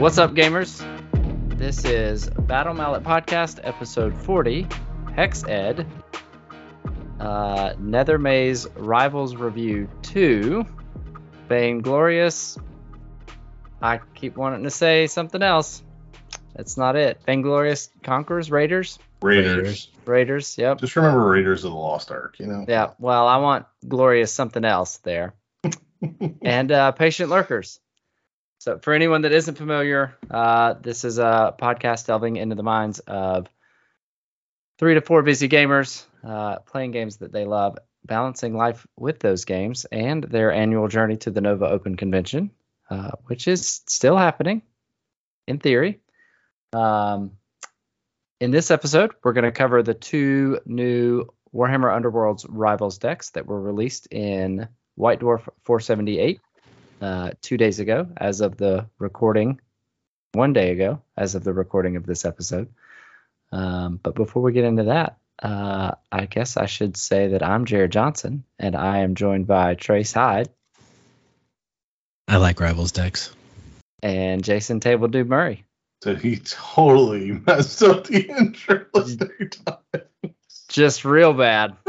What's up, gamers? This is Battle Mallet Podcast, episode 40, Hex Ed, uh, Nethermaze Rivals Review 2, Vainglorious. I keep wanting to say something else. That's not it. Vainglorious Conquerors, Raiders? Raiders. Raiders, yep. Just remember Raiders of the Lost Ark, you know? Yeah, well, I want Glorious something else there. and uh, Patient Lurkers. So, for anyone that isn't familiar, uh, this is a podcast delving into the minds of three to four busy gamers uh, playing games that they love, balancing life with those games, and their annual journey to the Nova Open Convention, uh, which is still happening in theory. Um, in this episode, we're going to cover the two new Warhammer Underworlds Rivals decks that were released in White Dwarf 478 uh, two days ago, as of the recording, one day ago, as of the recording of this episode. Um, but before we get into that, uh, I guess I should say that I'm Jared Johnson, and I am joined by Trace Hyde I like Rivals decks. and Jason Table Dude Murray. So he totally messed up the intro three times. Just real bad.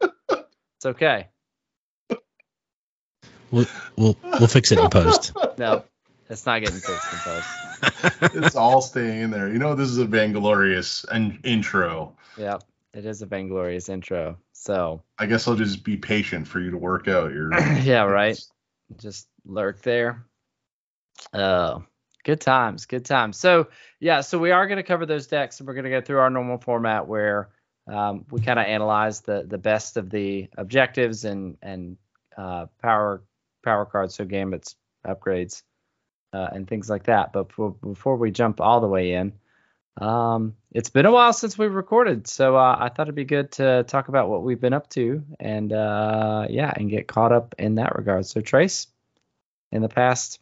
it's okay. We'll we'll, we'll fix it in post. No, it's not getting fixed in post. It's all staying in there. You know, this is a Vainglorious in- intro. Yep, it is a vainglorious intro. So I guess I'll just be patient for you to work out your. yeah, right. Just lurk there. Oh, good times, good times. So yeah, so we are going to cover those decks, and we're going to go through our normal format where um, we kind of analyze the the best of the objectives and and uh, power power cards, so gambits, upgrades, uh, and things like that. But before, before we jump all the way in, um, it's been a while since we recorded, so uh, I thought it'd be good to talk about what we've been up to, and uh, yeah, and get caught up in that regard. So Trace, in the past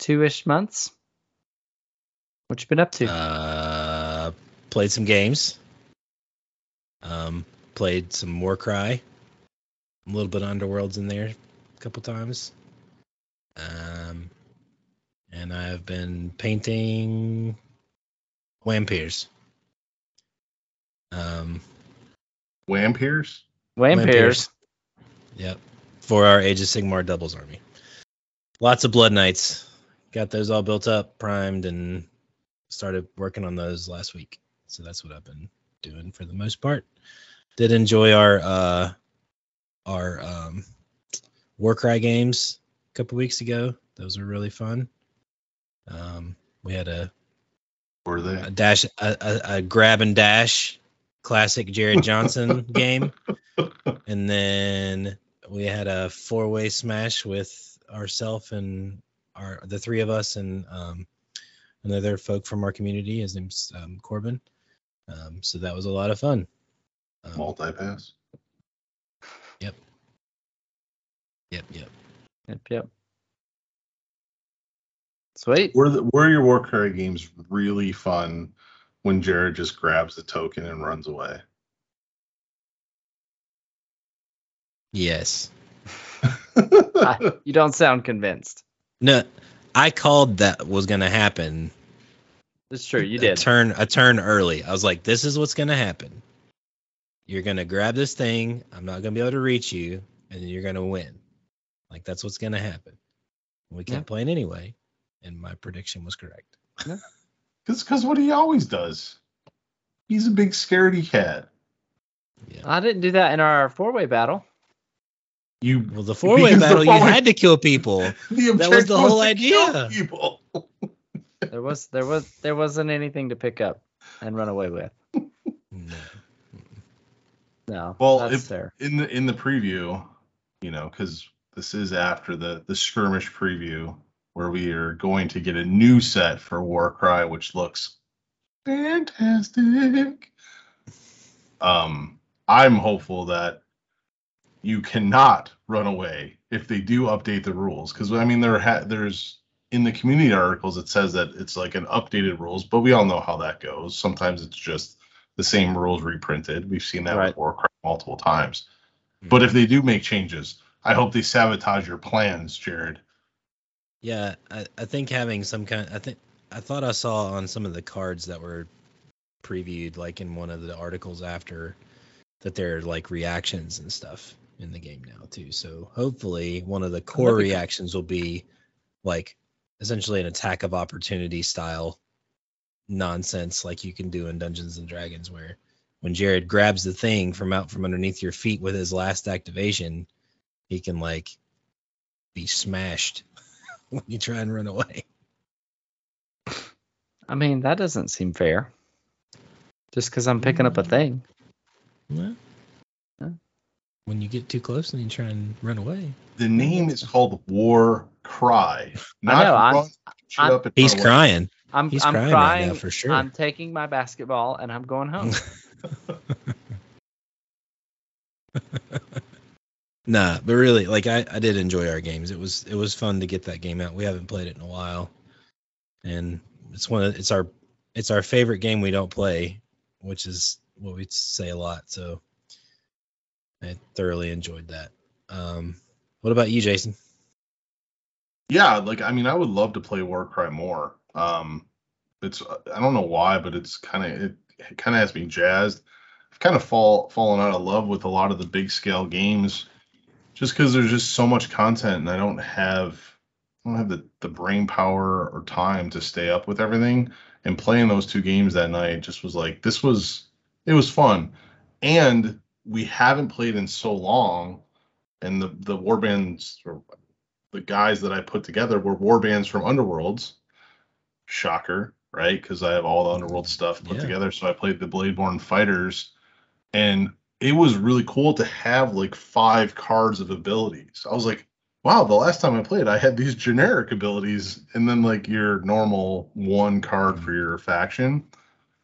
two-ish months, what you been up to? Uh, played some games. Um, played some Warcry. A little bit of Underworlds in there couple times. Um, and I've been painting Wampirs. Um, Wampirs? Wampirs. Yep. For our Age of Sigmar doubles army. Lots of Blood Knights. Got those all built up, primed, and started working on those last week. So that's what I've been doing for the most part. Did enjoy our uh our um Warcry games a couple weeks ago. Those were really fun. Um we had a Were they? a dash a, a, a grab and dash classic Jared Johnson game. And then we had a four way smash with ourself and our the three of us and um, another folk from our community. His name's um, Corbin. Um, so that was a lot of fun. Um, Multi-pass? Yep. Yep. Yep. Yep, yep. Sweet. Were, the, were your Warcry games really fun when Jared just grabs the token and runs away? Yes. I- you don't sound convinced. No, I called that was gonna happen. It's true. You a did. turn a turn early. I was like, this is what's gonna happen. You're gonna grab this thing. I'm not gonna be able to reach you, and then you're gonna win. Like that's what's gonna happen. We kept Yeah. playing anyway, and my prediction was correct. Because because what he always does. He's a big scaredy cat. Yeah. I didn't do that in our four-way battle. You Well, the four way battle, you had to kill people. That was the whole to kill idea. People. There was there was there wasn't anything to pick up and run away with. No. No. Well, that's if fair. in the in the preview, you know, because this is after the the skirmish preview where we are going to get a new set for Warcry, which looks fantastic. Um, I'm hopeful that you cannot run away if they do update the rules, because I mean there ha- there's in the community articles it says that it's like an updated rules, but we all know how that goes. Sometimes it's just the same rules reprinted. We've seen that Right. with Warcry multiple times. But if they do make changes, I hope they sabotage your plans, Jared. Yeah, I, I think having some kind I think I thought I saw on some of the cards that were previewed like in one of the articles after that there are like reactions and stuff in the game now too. So hopefully one of the core that'd reactions will be like essentially an attack of opportunity style nonsense like you can do in Dungeons and Dragons where when Jared grabs the thing from out from underneath your feet with his last activation, he can like be smashed when you try and run away. I mean, that doesn't seem fair. Just because I'm picking up a mm. thing. Well, when you get too close and you try and run away. The name is called War Cry. I know, I'm- run, shoot I'm- up and He's away. crying. I'm He's I'm crying crying. right now for sure. I'm taking my basketball and I'm going home. Nah, but really, like I, I did enjoy our games. It was it was fun to get that game out. We haven't played it in a while, and it's one of it's our it's our favorite game we don't play, which is what we say a lot. So I thoroughly enjoyed that. Um, what about you, Jason? Yeah, like I mean, I would love to play Warcry more. Um, it's I don't know why, but it's kind of it, it kind of has me jazzed. I've kind of fall fallen out of love with a lot of the big scale games, just because there's just so much content, and I don't have I don't have the the brain power or time to stay up with everything. And playing those two games that night just was like this was it was fun, and we haven't played in so long, and the the warbands or the guys that I put together were warbands from Underworlds. Shocker, right? Because I have all the Underworld stuff put Yeah. together. So I played the Bladeborn Fighters, and it was really cool to have like five cards of abilities. I was like, wow, the last time I played, I had these generic abilities, and then like your normal one card for your faction.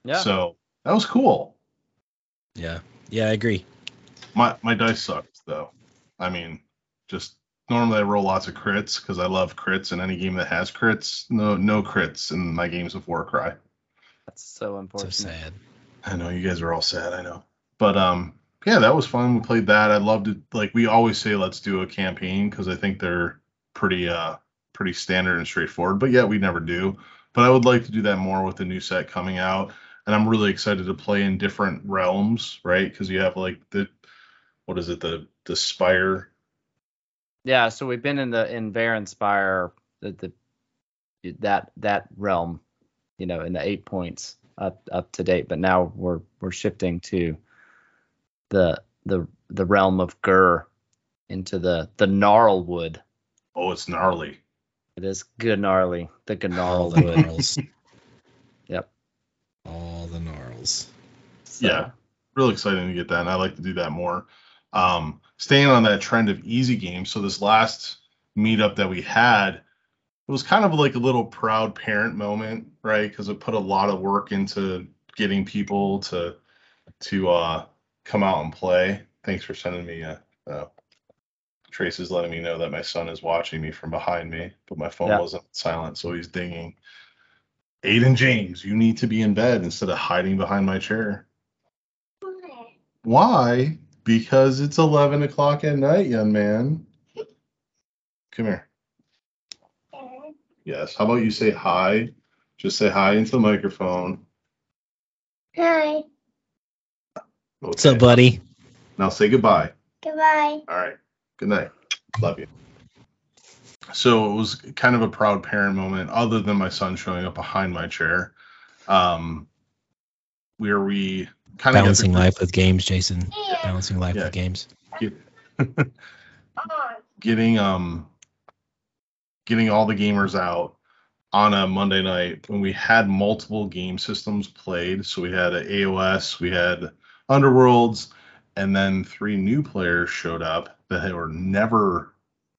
Yeah. So that was cool. Yeah, yeah, I agree. My my dice sucked though. I mean, just normally I roll lots of crits because I love crits in any game that has crits. No no crits in my games of Warcry. That's so important. So unfortunate. sad. I know you guys are all sad. I know, but um, yeah, that was fun. We played that. I loved it. Like we always say, let's do a campaign because I think they're pretty uh pretty standard and straightforward. But yeah, we never do. But I would like to do that more with the new set coming out. And I'm really excited to play in different realms, right? Because you have like the what is it, the the spire Yeah, so we've been in the in Varanspire, the, the that that realm, you know, in the eight points up up to date, but now we're we're shifting to the the the realm of Ghur into the the Gnarlwood. Oh, it's gnarly. It is good gnarly, the All the Gnarlwood. gnarls. Yep. All the gnarls. So, Yeah. really exciting to get that, and I like to do that more. Um, staying on that trend of easy games. So this last meetup that we had, it was kind of like a little proud parent moment, right? Because it put a lot of work into getting people to to uh, come out and play. Thanks for sending me a. Uh, Trace is letting me know that my son is watching me from behind me, but my phone Yeah. wasn't silent, so he's dinging. Aiden James, you need to be in bed instead of hiding behind my chair. Why? Because it's 11 o'clock at night, young man. Come here. Yes. How about you say hi? Just say hi into the microphone. Hi. What's up, buddy? Now say goodbye. Goodbye. All right. Good night. Love you. So it was kind of a proud parent moment, other than my son showing up behind my chair. Um, where we kind of Balancing life with games, Jason. Yeah. Balancing life Yeah. with games. On. getting um getting all the gamers out on a Monday night when we had multiple game systems played. So we had a AOS, we had Underworlds, and then three new players showed up that were never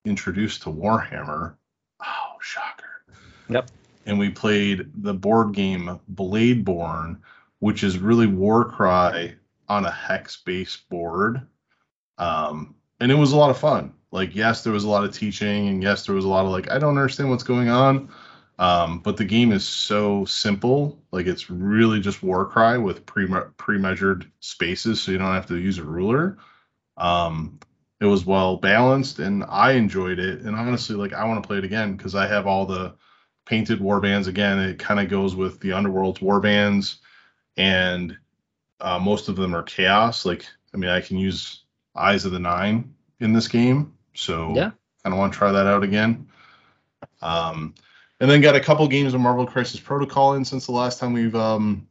introduced to Warhammer. Oh, shocker. Yep. And we played the board game Bladeborn, which is really Warcry on a hex based board. Um, and it was a lot of fun. Like, yes, there was a lot of teaching, and yes, there was a lot of like, I don't understand what's going on. Um, but the game is so simple. Like, it's really just Warcry with pre pre measured spaces, so you don't have to use a ruler. Um, It was well balanced, and I enjoyed it. And honestly, like I want to play it again because I have all the painted warbands again. It kind of goes with the Underworld's warbands, and uh, most of them are chaos. Like I mean, I can use Eyes of the Nine in this game, so Yeah. kind of want to try that out again. Um, and then got a couple games of Marvel Crisis Protocol in since the last time we've um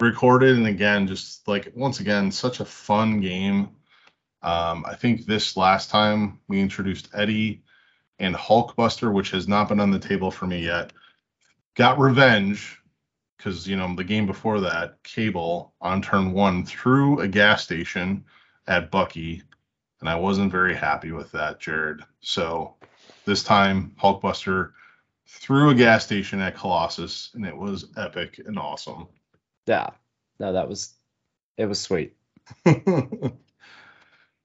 recorded, and again, just like once again, such a fun game. Um, I think this last time we introduced Eddie and Hulkbuster, which has not been on the table for me yet. Got Revenge because you know the game before that, Cable on turn one threw a gas station at Bucky, and I wasn't very happy with that, Jared. So this time, Hulkbuster threw a gas station at Colossus, and it was epic and awesome. Yeah. No, that was it was sweet. um,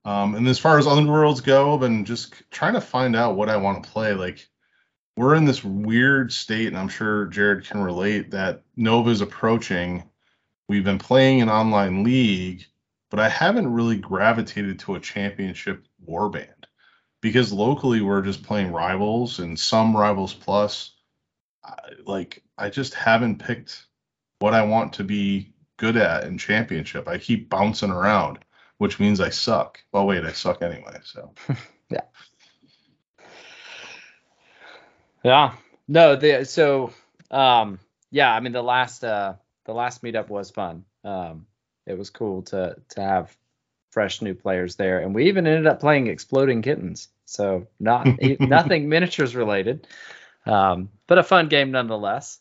and as far as other worlds go, I've been just trying to find out what I want to play. Like, we're in this weird state, and I'm sure Jared can relate that Nova's approaching. We've been playing an online league, but I haven't really gravitated to a championship warband because locally we're just playing rivals and some rivals plus. I, like, I just haven't picked what I want to be good at in championship. I keep bouncing around, which means I suck. Well, wait, I suck anyway. So Yeah. Yeah. No, the so um yeah, I mean the last uh the last meetup was fun. Um it was cool to to have fresh new players there and we even ended up playing Exploding Kittens. So not nothing miniatures related. Um but a fun game nonetheless.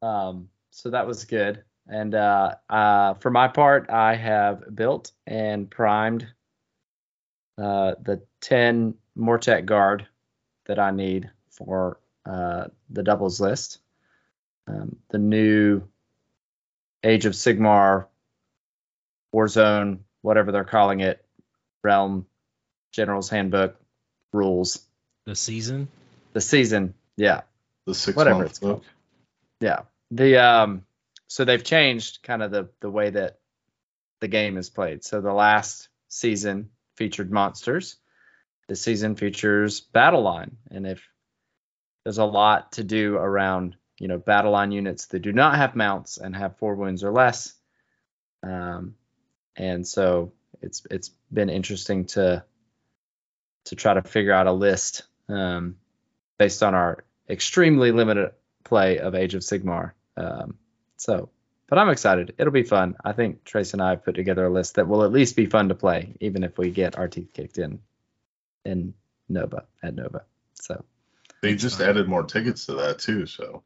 Um so that was good. And uh uh for my part I have built and primed uh the 10 Mortek guard that I need for uh, the doubles list. Um, the new Age of Sigmar, Warzone, whatever they're calling it, Realm, General's Handbook, rules. The season. The season, yeah, the six Whatever month it's called. book. yeah. The um, so they've changed kind of the the way that the game is played. So the last season featured monsters. This season features battle line, and if there's a lot to do around you know battle line units that do not have mounts and have four wounds or less, um, and so it's it's been interesting to to try to figure out a list um, based on our extremely limited play of Age of Sigmar. Um, so, but I'm excited. It'll be fun. I think Trace and I put together a list that will at least be fun to play, even if we get our teeth kicked in in Nova at Nova. So They just added more tickets to that too. So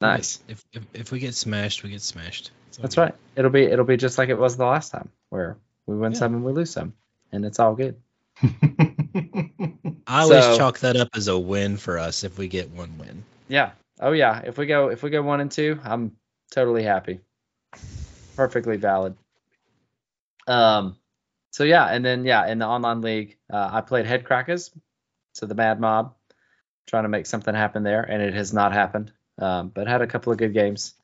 nice. If, if if we get smashed, we get smashed. That's good. right. It'll be it'll be just like it was the last time, where we win Yeah. some and we lose some, and it's all good. I always So- chalk that up as a win for us if we get one win. Yeah. Oh yeah. If we go if we go one and two, I'm totally happy. Perfectly valid. Um. So yeah, and then yeah, in the online league, uh, I played Hedkrakka's, so the Madmob, trying to make something happen there, and it has not happened. Um, but had a couple of good games,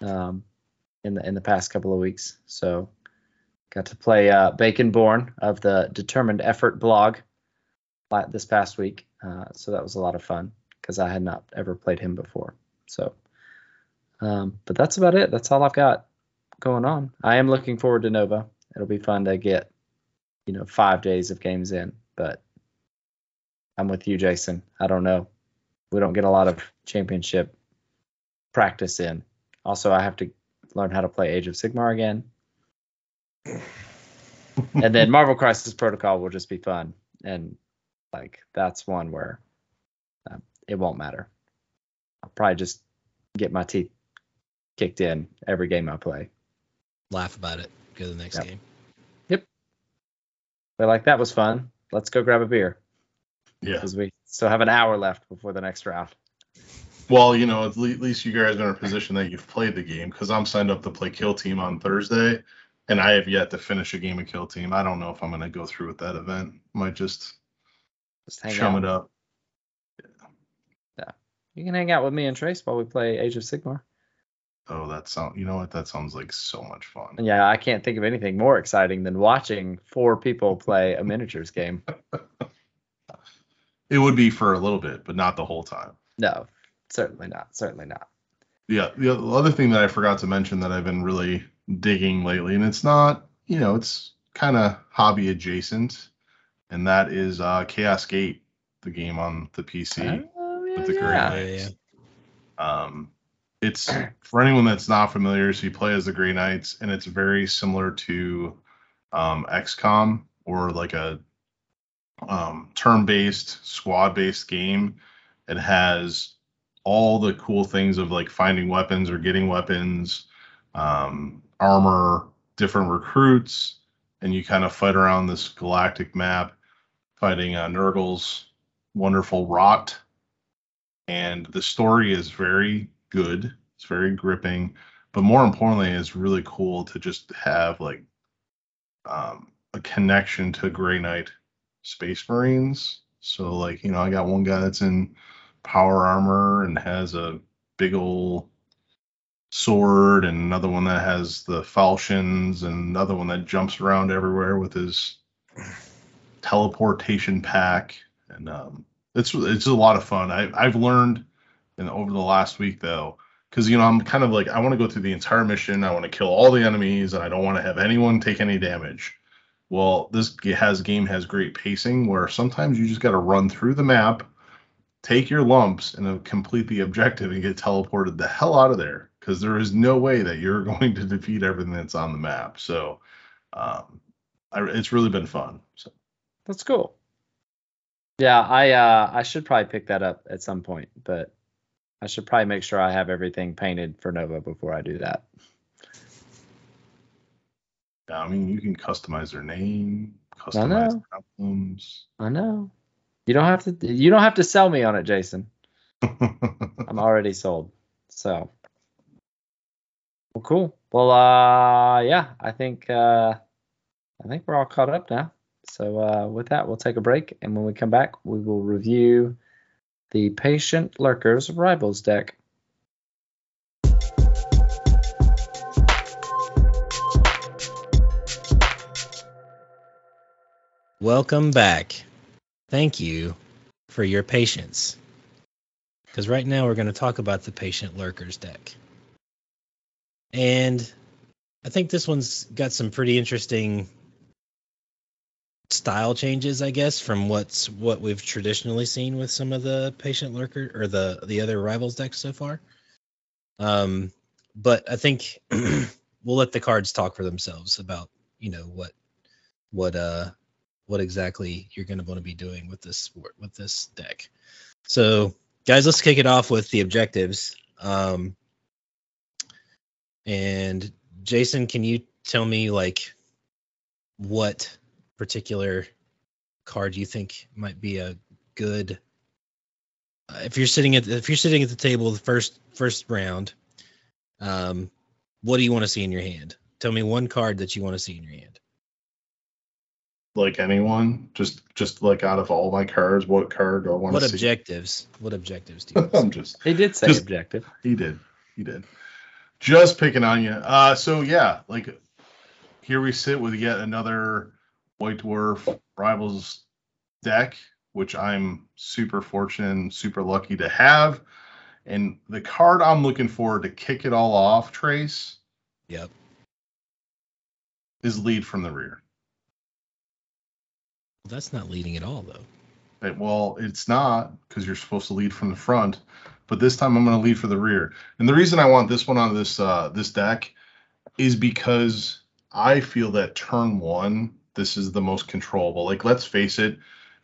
um, in the in the past couple of weeks. So got to play uh, Bacon Born of the Determined Effort blog, this past week. Uh, so that was a lot of fun because I had not ever played him before. So, um, but that's about it. That's all I've got going on. I am looking forward to Nova. It'll be fun to get, you know, five days of games in. But I'm with you, Jason. I don't know. We don't get a lot of championship practice in. Also, I have to learn how to play Age of Sigmar again. and then Marvel Crisis Protocol will just be fun. And like that's one where uh, it won't matter. I'll probably just get my teeth kicked in every game I play. Laugh about it. Go to the next Yep. game. Yep. But like that was fun. Let's go grab a beer yeah. because we still have an hour left before the next round. Well, you know, at least you guys are in a position that you've played the game because I'm signed up to play Kill Team on Thursday, and I have yet to finish a game of Kill Team. I don't know if I'm going to go through with that event. Might just Just hang chum out. it up. Yeah. You can hang out with me and Trace while we play Age of Sigmar. Oh, that sound. You know what? That sounds like so much fun. Yeah, I can't think of anything more exciting than watching four people play a miniatures game. It would be for a little bit, but not the whole time. No, certainly not. Certainly not. Yeah, the other thing that I forgot to mention that I've been really digging lately, and it's not, you know, it's kind of hobby adjacent, and that is uh, Chaos Gate, the game on the PC. Oh, yeah, with the yeah. green Knights. yeah. Um, it's for anyone that's not familiar. So you play as the Grey Knights, and it's very similar to um, XCOM or like a um, turn-based, squad-based game. It has all the cool things of like finding weapons or getting weapons, um, armor, different recruits, and you kind of fight around this galactic map, fighting uh, Nurgle's wonderful rot and the story is very good. It's very gripping, but more importantly, it's really cool to just have like um, a connection to Grey Knight Space Marines. So like you know, I got one guy that's in power armor and has a big old sword, and another one that has the falchions, and another one that jumps around everywhere with his teleportation pack, and um, it's it's a lot of fun. I I've learned and over the last week though, because you know I'm kind of like I want to go through the entire mission. I want to kill all the enemies, and I don't want to have anyone take any damage. Well, this has game has great pacing where sometimes you just got to run through the map, take your lumps, and uh, complete the objective and get teleported the hell out of there because there is no way that you're going to defeat everything that's on the map. So, um, I, it's really been fun. So. That's cool. Yeah, I uh I should probably pick that up at some point, but I should probably make sure I have everything painted for Nova before I do that. Yeah, I mean, you can customize their name, customize albums. I know. You don't have to you don't have to sell me on it, Jason. I'm already sold. So well cool. Well uh yeah, I think uh I think we're all caught up now. So uh with that we'll take a break and when we come back we will review the patient lurkers rivals deck. Welcome back. Thank you for your patience. Because right now we're going to talk about the Patient Lurkers deck. And I think this one's got some pretty interesting style changes, I guess, from what's what we've traditionally seen with some of the Patient Lurker or the the other rivals decks so far. Um, but I think we'll let the cards talk for themselves about you know what what uh what exactly you're going to want to be doing with this with this deck. So, guys, let's kick it off with the objectives. Um, and Jason, can you tell me like what particular card you think might be a good uh, if you're sitting at if you're sitting at the table the first first round um what do you want to see in your hand tell me one card that you want to see in your hand like anyone, just just like out of all my cards, what card do I want what to see? objectives what objectives do you want I'm just He did say Just- objective. he did he did just picking on you. Uh, so yeah, like here we sit with yet another White Dwarf Rivals deck, which I'm super fortunate and super lucky to have. And the card I'm looking for to kick it all off, Trace, yep is lead from the rear. That's not leading at all though well, it's not because you're supposed to lead from the front, but this time I'm going to lead for the rear. And the reason I want this one on this uh, this deck is because I feel that turn one, this is the most controllable. Like, let's face it,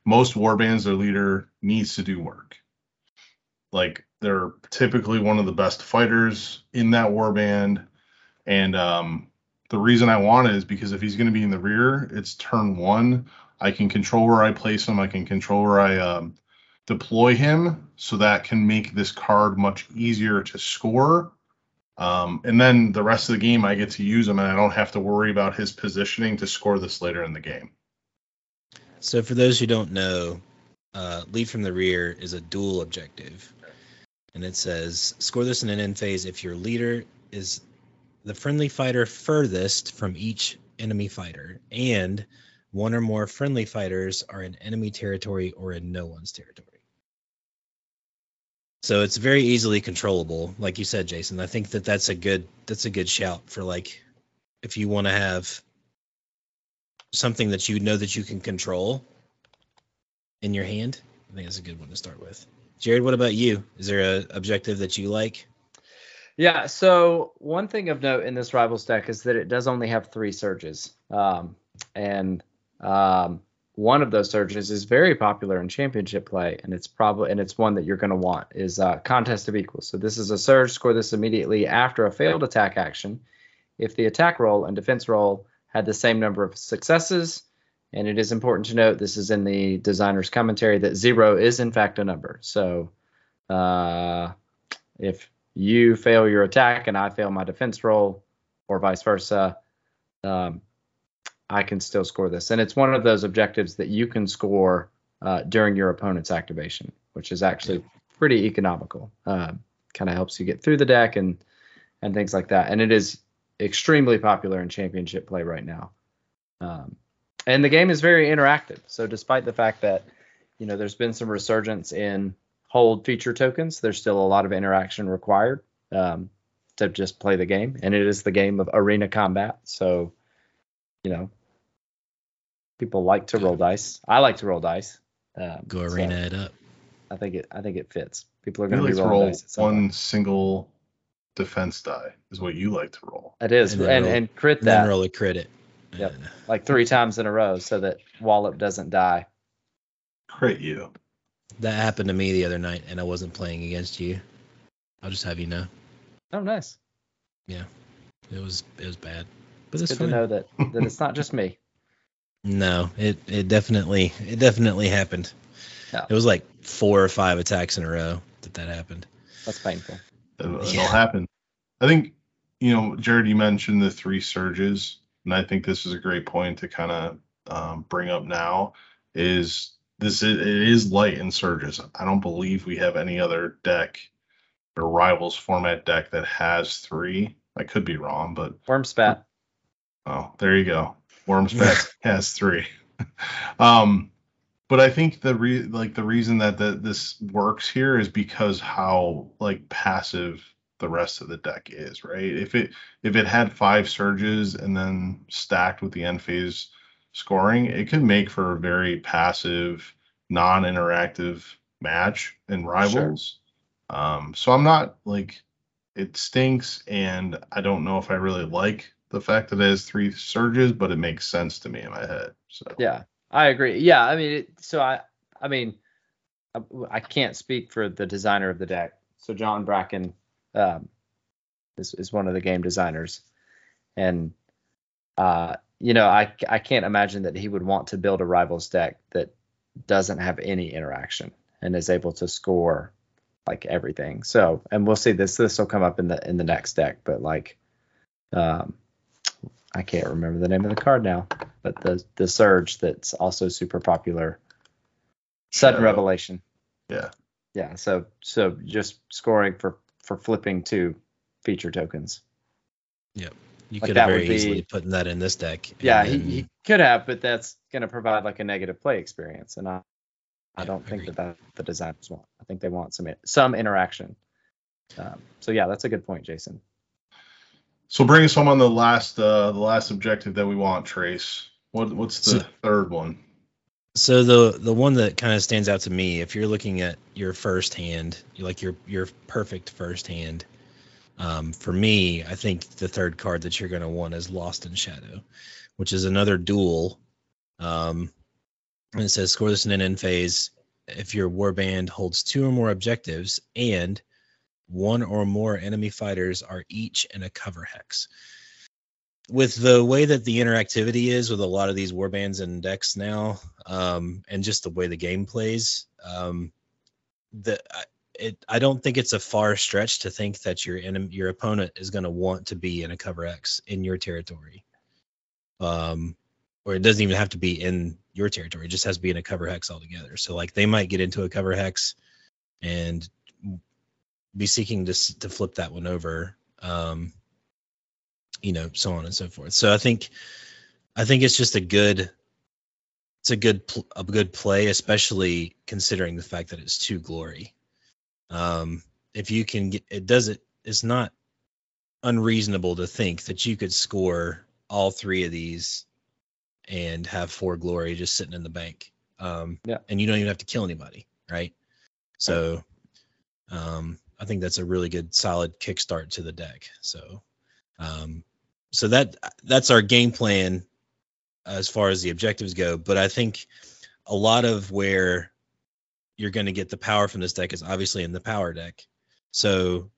most warbands, their leader needs to do work. Like, they're typically one of the best fighters in that warband, and um, the reason I want it is because if he's going to be in the rear, it's turn one. I can control where I place him. I can control where I um, deploy him, so that can make this card much easier to score. Um, and then the rest of the game, I get to use him, and I don't have to worry about his positioning to score this later in the game. So for those who don't know, uh, lead from the rear is a dual objective, and it says score this in an end phase if your leader is the friendly fighter furthest from each enemy fighter, and one or more friendly fighters are in enemy territory or in no one's territory. So it's very easily controllable, like you said, Jason. I think that that's a good that's a good shout for like if you want to have something that you know that you can control in your hand. I think that's a good one to start with. Jared, what about you? Is there a objective that you like? Yeah. So one thing of note in this rivals deck is that it does only have three surges, um, and um, one of those surges is very popular in championship play, and it's probably and it's one that you're going to want is uh, contest of equals. So this is a surge. Score this immediately after a failed attack action. If the attack roll and defense roll had the same number of successes, and it is important to note this is in the designer's commentary that zero is in fact a number. So uh, if you fail your attack and I fail my defense roll, or vice versa, um, I can still score this. And it's one of those objectives that you can score uh, during your opponent's activation, which is actually pretty economical. Uh, kind of helps you get through the deck and and things like that. And it is extremely popular in championship play right now. Um, and the game is very interactive. So despite the fact that you know there's been some resurgence in hold feature tokens, there's still a lot of interaction required um, to just play the game. And it is the game of arena combat. So you know people like to roll dice. I like to roll dice. Um, Go so arena it up. I think it. I think it fits. People are going to like to roll dice. At point. one single defense die is what you like to roll. It is, and and then and, roll- crit And that roll a credit. Yep. like three times in a row so that Wallop doesn't die. Crit you. that happened to me the other night, and I wasn't playing against you. I'll just have you know, Oh, nice. Yeah, it was it was bad, but It's it's good to know that that it's not just me. No, it it definitely it definitely happened. Yeah. It was like four or five attacks in a row that that happened. That's painful. It'll, it'll Yeah. happen. I think, you know, Jared, you mentioned the three surges, and I think this is a great point to kind of um, bring up now. Is this is, it is light in surges? I don't believe we have any other deck or rivals format deck that has three. I could be wrong, but Wurmspat. Oh, there you go. Worms has three. um, but I think the re- like the reason that the, this works here is because how like passive the rest of the deck is, right? If it if it had five surges and then stacked with the end phase scoring, it could make for a very passive, non-interactive match in rivals. Um, so I'm not like it stinks, and I don't know if I really like the fact that it has three surges, but it makes sense to me in my head. So Yeah, I agree. Yeah, I mean, so I, I mean, I, I can't speak for the designer of the deck. So John Bracken um, is is one of the game designers, and uh, you know, I I can't imagine that he would want to build a rivals deck that doesn't have any interaction and is able to score like everything. So, and we'll see this this will come up in the in the next deck, but like, um, I can't remember the name of the card now, but the the surge that's also super popular. Sudden Shadow. revelation. Yeah. Yeah. So so just scoring for for flipping two feature tokens. Yep. You Like could have would very easily be- put that in this deck. Yeah, he, then- he could have, but that's going to provide like a negative play experience, and I I Yeah, don't think agreed. that that the designers want. I think they want some some interaction. Um, so yeah, that's a good point, Jason. So bring us home on the last uh the last objective that we want, Trace. What what's the So- third one? So the the one that kind of stands out to me, if you're looking at your first hand, like your your perfect first hand. Um, for me, I think the third card that you're going to want is Lost in Shadow, which is another duel. Um, and it says score this in an end phase if your warband holds two or more objectives and one or more enemy fighters are each in a cover hex. With the way that the interactivity is with a lot of these warbands and decks now, um, and just the way the game plays, um, the I- it I don't think it's a far stretch to think that your enemy, your opponent is going to want to be in a cover hex in your territory. Um, or it doesn't even have to be in your territory; it just has to be in a cover hex altogether. So like they might get into a cover hex and be seeking to to flip that one over. Um, you know, so on and so forth. So I think I think it's just a good it's a good pl- a good play, especially considering the fact that it's two glory. Um, if you can get it, does it. It's not unreasonable to think that you could score all three of these and have four glory just sitting in the bank. Um, Yeah. And you don't even have to kill anybody, right? So, um, I think that's a really good, solid kickstart to the deck. So, um, so that that's our game plan as far as the objectives go. But I think a lot of where you're going to get the power from this deck is obviously in the power deck. So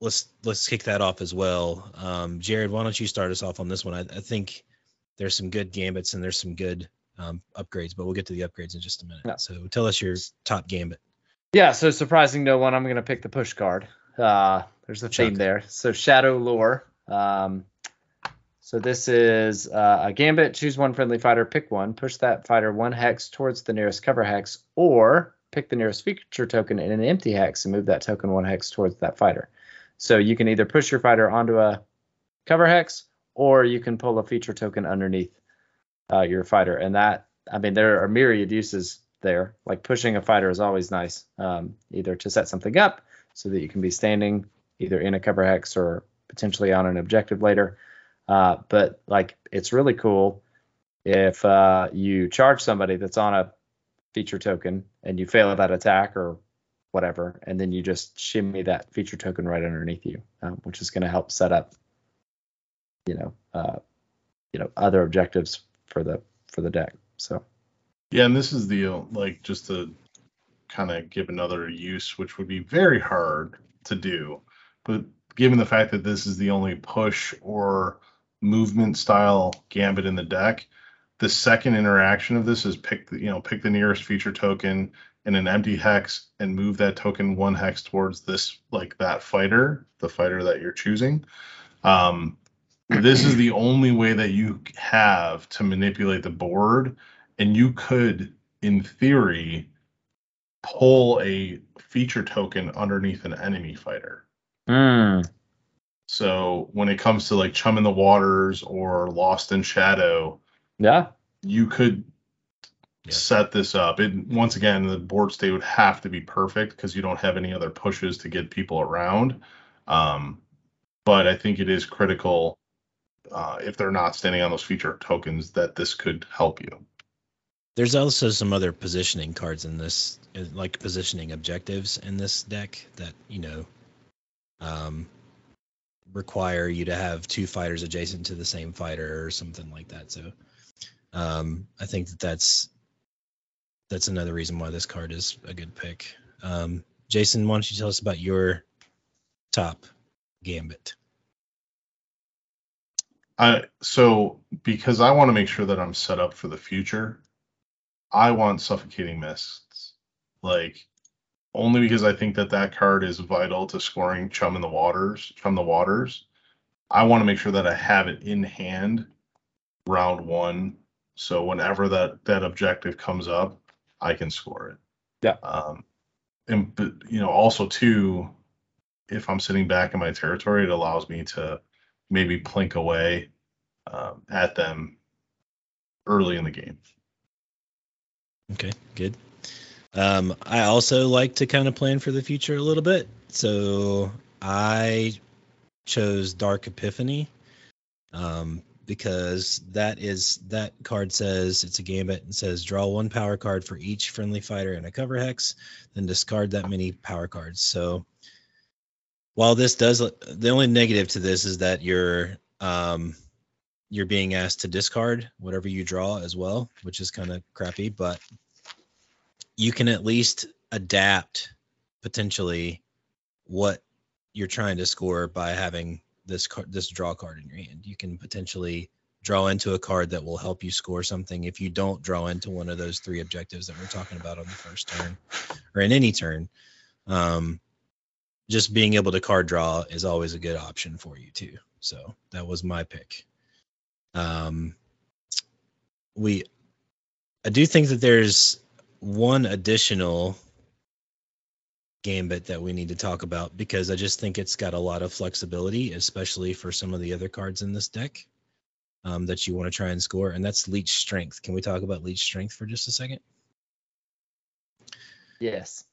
let's let's kick that off as well. Um, Jared, why don't you start us off on this one? I, I think there's some good gambits and there's some good um, upgrades, but we'll get to the upgrades in just a minute. Yeah. So tell us your top gambit. Yeah, so surprising no one, I'm going to pick the push card. Uh, there's a theme Chuck. there. So Shadow Lore. Um, so this is uh, a gambit. Choose one friendly fighter, pick one, push that fighter one hex towards the nearest cover hex, or pick the nearest feature token in an empty hex and move that token one hex towards that fighter. So you can either push your fighter onto a cover hex, or you can pull a feature token underneath uh, your fighter. And that, I mean, there are myriad uses there. Like pushing a fighter is always nice, um, either to set something up so that you can be standing either in a cover hex or potentially on an objective later. Uh, but like it's really cool if uh, you charge somebody that's on a feature token and you fail that attack or whatever, and then you just shimmy that feature token right underneath you, um, which is going to help set up, you know, uh, you know, other objectives for the for the deck. So Yeah, and this is the like just to kind of give another use, which would be very hard to do, but given the fact that this is the only push or movement style gambit in the deck, the second interaction of this is pick the you know pick the nearest feature token in an empty hex and move that token one hex towards this like that fighter, the fighter that you're choosing. Um, this is the only way that you have to manipulate the board and you could in theory pull a feature token underneath an enemy fighter. So when it comes to like chum in the waters or lost in shadow yeah, you could Yeah. set this up. It once again the board state would have to be perfect because you don't have any other pushes to get people around. Um, but i think it is critical uh, if they're not standing on those feature tokens that this could help you There's also some other positioning cards in this, uh, like positioning objectives in this deck that you know um, require you to have two fighters adjacent to the same fighter or something like that. So um, I think that that's that's another reason why this card is a good pick. Um, Jason, why don't you tell us about your top gambit? I so because I want to make sure that I'm set up for the future, I want suffocating mists. Like only because I think that that card is vital to scoring chum in the waters, chum the waters. I want to make sure that I have it in hand round 1 so whenever that that objective comes up, I can score it. Yeah. Um and but you know also too if I'm sitting back in my territory, it allows me to maybe plink away um, at them early in the game. Okay, good. Um, I also like to kind of plan for the future a little bit. So I chose Dark Epiphany um, because that is that card says it's a gambit and says draw one power card for each friendly fighter in a cover hex, then discard that many power cards. So while this does the only negative to this is that you're um, you're being asked to discard whatever you draw as well, which is kind of crappy, but you can at least adapt potentially what you're trying to score by having this card, this draw card in your hand. You can potentially draw into a card that will help you score something if you don't draw into one of those three objectives that we're talking about on the first turn or in any turn. Um, just being able to card draw is always a good option for you too. So that was my pick. Um, we, I do think that there's one additional gambit that we need to talk about because I just think it's got a lot of flexibility, especially for some of the other cards in this deck um, that you want to try and score, and that's Leech Strength. Can we talk about Leech Strength for just a second? Yes.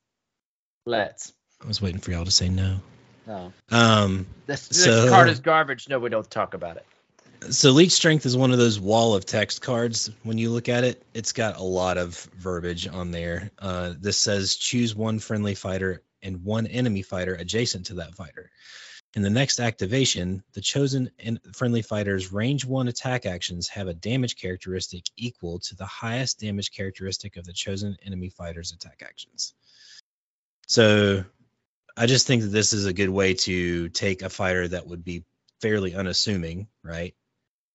Let's. I was waiting for y'all to say no. No. Um, This, this So- card is garbage. No, we don't talk about it. So Leech Strength is one of those wall of text cards. When you look at it, it's got a lot of verbiage on there. Uh, this says choose one friendly fighter and one enemy fighter adjacent to that fighter. In the next activation, the chosen en- friendly fighter's range one attack actions have a damage characteristic equal to the highest damage characteristic of the chosen enemy fighter's attack actions. So I just think that this is a good way to take a fighter that would be fairly unassuming, right?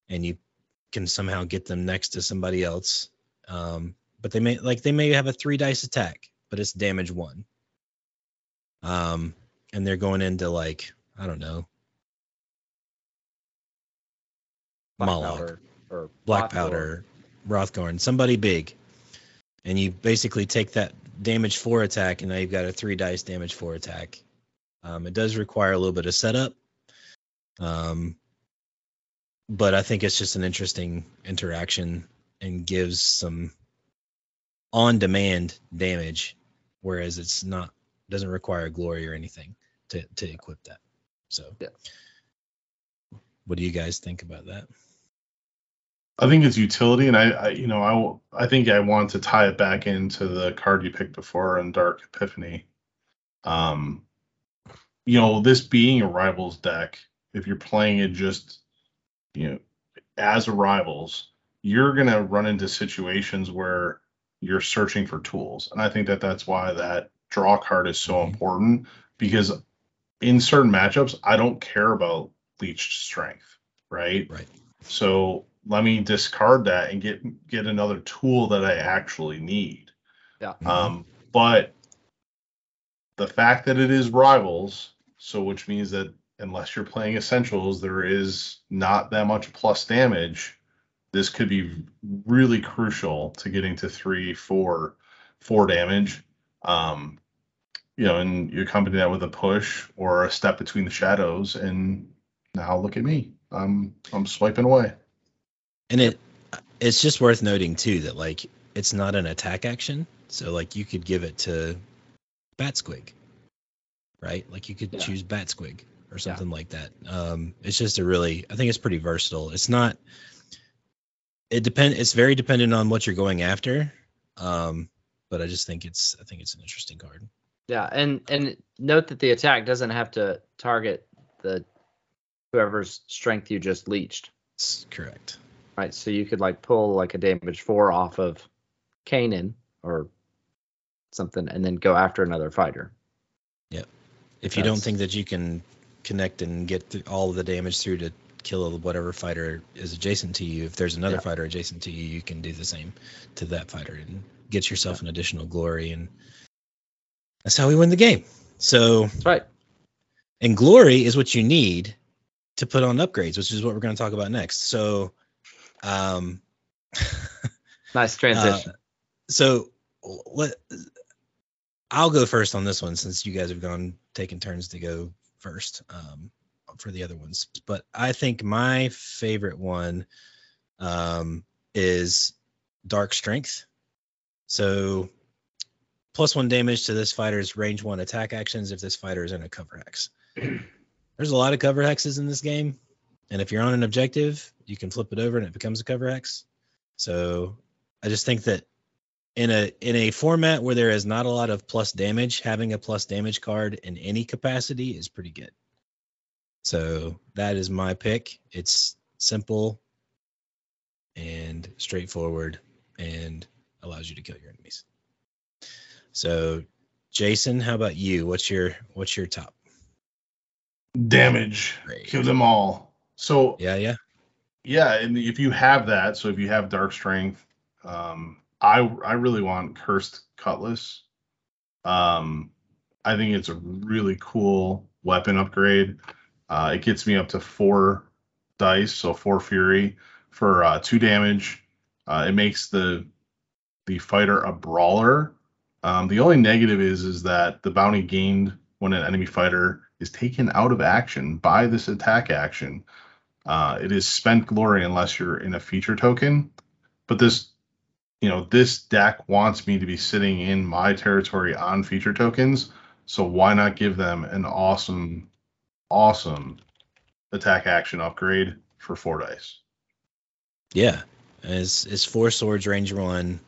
And you can somehow get them next to somebody else. Um, but they may like they may have a three dice attack, but it's damage one. Um, and they're going into like I don't know, Black Moloch, powder or black Rothgor. powder, Rothgorn, somebody big, and you basically take that damage four attack, and now you've got a three dice damage four attack. Um, it does require a little bit of setup, um, but I think it's just an interesting interaction and gives some on-demand damage, whereas it's not doesn't require glory or anything to to equip that. So, Yeah. what do you guys think about that? I think it's utility, and I, I you know, I I think I want to tie it back into the card you picked before in Dark Epiphany. Um, you know, this being a rivals deck, if you're playing it just, you know, as a rivals, you're gonna run into situations where you're searching for tools, and I think that that's why that draw card is so Mhm. important because in certain matchups, I don't care about leech strength, right? Right. So let me discard that and get get another tool that I actually need. Yeah. Um, but the fact that it is rivals, so which means that unless you're playing essentials, there is not that much plus damage. This could be really crucial to getting to three, four, four damage. Um, you know, and you accompany that with a push or a step between the shadows, and now look at me. I'm I'm swiping away. And it it's just worth noting too that like it's not an attack action. So like you could give it to Bat Squig. Right? Like you could Yeah. choose Bat Squig or something like that. Um it's just a really I think it's pretty versatile. It's not it depend it's very dependent on what you're going after. Um but I just think it's I think it's an interesting card. Yeah, and and note that the attack doesn't have to target the whoever's strength you just leached, correct. right? So you could like pull like a damage four off of Kanan or something, and then go after another fighter. Yep. If you don't think that you can connect and get th- all of the damage through to kill whatever fighter is adjacent to you, if there's another Yeah. fighter adjacent to you, you can do the same to that fighter and get yourself an additional glory. And that's how we win the game. So, That's right. and glory is what you need to put on upgrades, which is what we're going to talk about next. So, um, Nice transition. so let I'll go first on this one since you guys have gone taking turns to go first um, for the other ones. But I think my favorite one um, is Dark Strength. So plus one damage to this fighter's range one attack actions if this fighter is in a cover hex. There's a lot of cover hexes in this game, and if you're on an objective, you can flip it over and it becomes a cover hex. So I just think that in a in a format where there is not a lot of plus damage, having a plus damage card in any capacity is pretty good. So that is my pick. It's simple and straightforward and allows you to kill your enemies. So Jason, how about you? What's your what's your top? Damage. Great. Kill them all. So Yeah, yeah. yeah, and if you have that, so if you have dark strength, um, I I really want cursed cutlass. Um, I think it's a really cool weapon upgrade. Uh, it gets me up to four dice, so four fury for uh, two damage. Uh, it makes the the fighter a brawler, Um, the only negative is is that the bounty gained when an enemy fighter is taken out of action by this attack action, uh, it is spent glory unless you're in a feature token. But this, you know, this deck wants me to be sitting in my territory on feature tokens. So why not give them an awesome, awesome attack action upgrade for four dice? Yeah, it's, it's four swords, range one,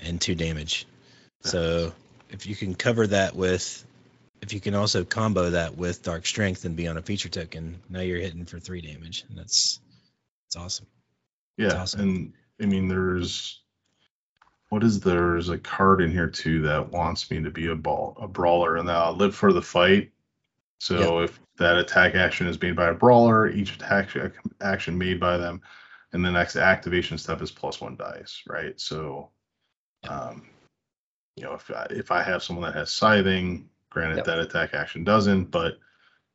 and two damage. So if you can cover that with, if you can also combo that with dark strength and be on a feature token, now you're hitting for three damage, and that's it's awesome. Yeah, awesome. and I mean, there's what is there's a card in here too that wants me to be a ball a brawler and I'll live for the fight. So if that attack action is made by a brawler, each attack action made by them, and the next activation step is plus one dice, right? So, um, you know, if I, if I have someone that has scything, granted Yep. that attack action doesn't, but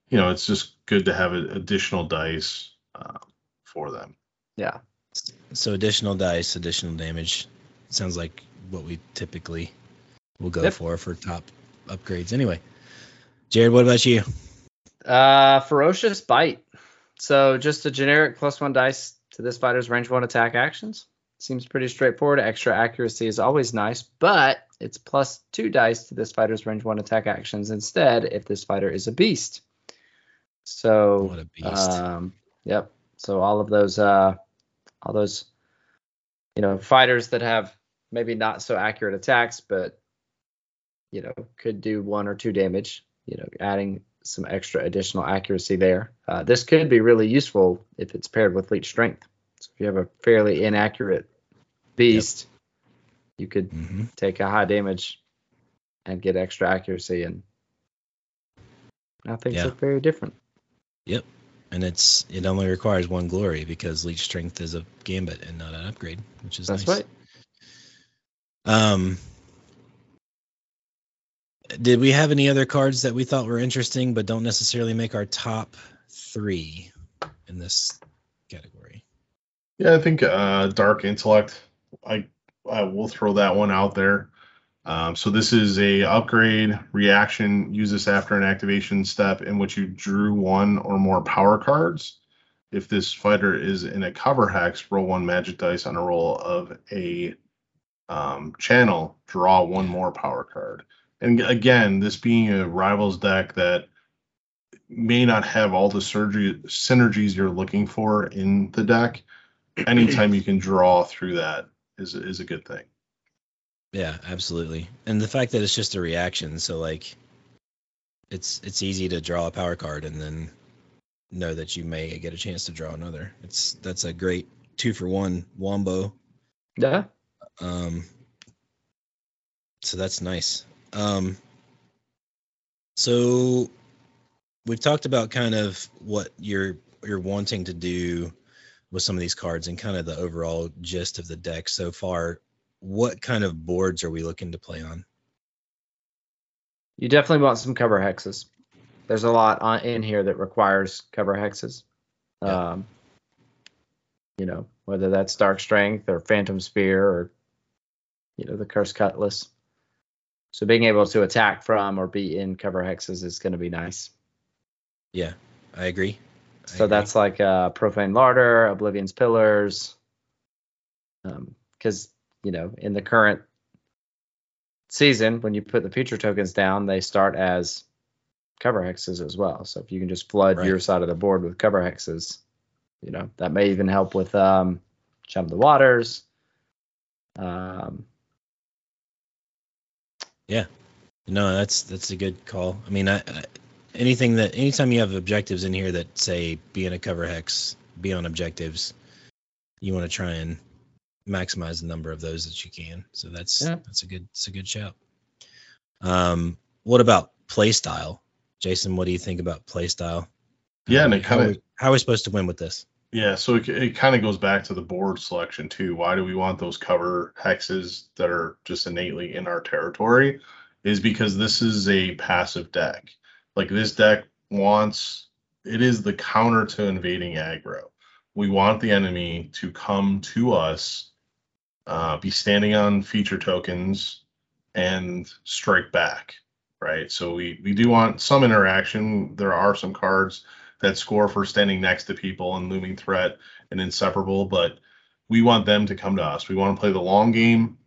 you know, it's just good to have additional dice uh, for them. Yeah. So additional dice, additional damage. Sounds like what we typically will go Yep. for for top upgrades. Anyway, Jared, what about you? Uh, ferocious bite. So just a generic plus one dice to this fighter's range one attack actions. Seems pretty straightforward. Extra accuracy is always nice, but it's plus two dice to this fighter's range one attack actions instead if this fighter is a beast. So What a beast. um, yep. So all of those, uh, all those, you know, fighters that have maybe not so accurate attacks, but you know, could do one or two damage. You know, adding some extra additional accuracy there. Uh, this could be really useful if it's paired with leech strength. So if you have a fairly inaccurate beast, you could hmm take a high damage and get extra accuracy and now things Yeah. look very different. Yep, and it's it only requires one glory because leech strength is a gambit and not an upgrade, which is That's nice. right. Um, did we have any other cards that we thought were interesting but don't necessarily make our top three in this category? Yeah, I think uh, Dark Intellect. I I will throw that one out there. Um, so this is a upgrade reaction. Use this after an activation step in which you drew one or more power cards. If this fighter is in a cover hex, roll one magic dice on a roll of a um, channel. Draw one more power card. And again, this being a rivals deck that may not have all the surgery synergies you're looking for in the deck anytime you can draw through that is is a good thing. Yeah, absolutely. And the fact that it's just a reaction, so like it's it's easy to draw a power card and then know that you may get a chance to draw another. It's that's a great two for one wombo. Yeah. Um so that's nice. Um so we've talked about kind of what you're you're wanting to do with some of these cards and kind of the overall gist of the deck so far. What kind of boards are we looking to play on? You definitely want some cover hexes. There's a lot on, in here that requires cover hexes. Yeah. Um, you know, whether that's Dark Strength or Phantom Spear or, you know, the Curse Cutlass. So being able to attack from or be in cover hexes is going to be nice. Yeah, I agree. I So agree. that's like uh, Profane Larder, Oblivion's Pillars. Because, you know, in the current season, when you put the feature tokens down, they start as cover hexes as well. So if you can just flood Right. your side of the board with cover hexes, you know, that may even help with um, Chum the Waters. Um, No, that's that's a good call. I mean, I, I, anything that anytime you have objectives in here that say be in a cover hex, be on objectives, you want to try and maximize the number of those that you can. So that's Yeah. that's a good it's a good shout. Um, what about play style, Jason? What do you think about play style? Yeah, and it how, kinda- are how are we supposed to win with this? Yeah, so it, it kind of goes back to the board selection too. Why do we want those cover hexes that are just innately in our territory? Is because this is a passive deck. Like this deck wants it is the counter to invading aggro. We want the enemy to come to us, uh, be standing on feature tokens, and strike back, right? So we we do want some interaction. There are some cards that score for standing next to people and looming threat and inseparable, but we want them to come to us. We want to play the long game.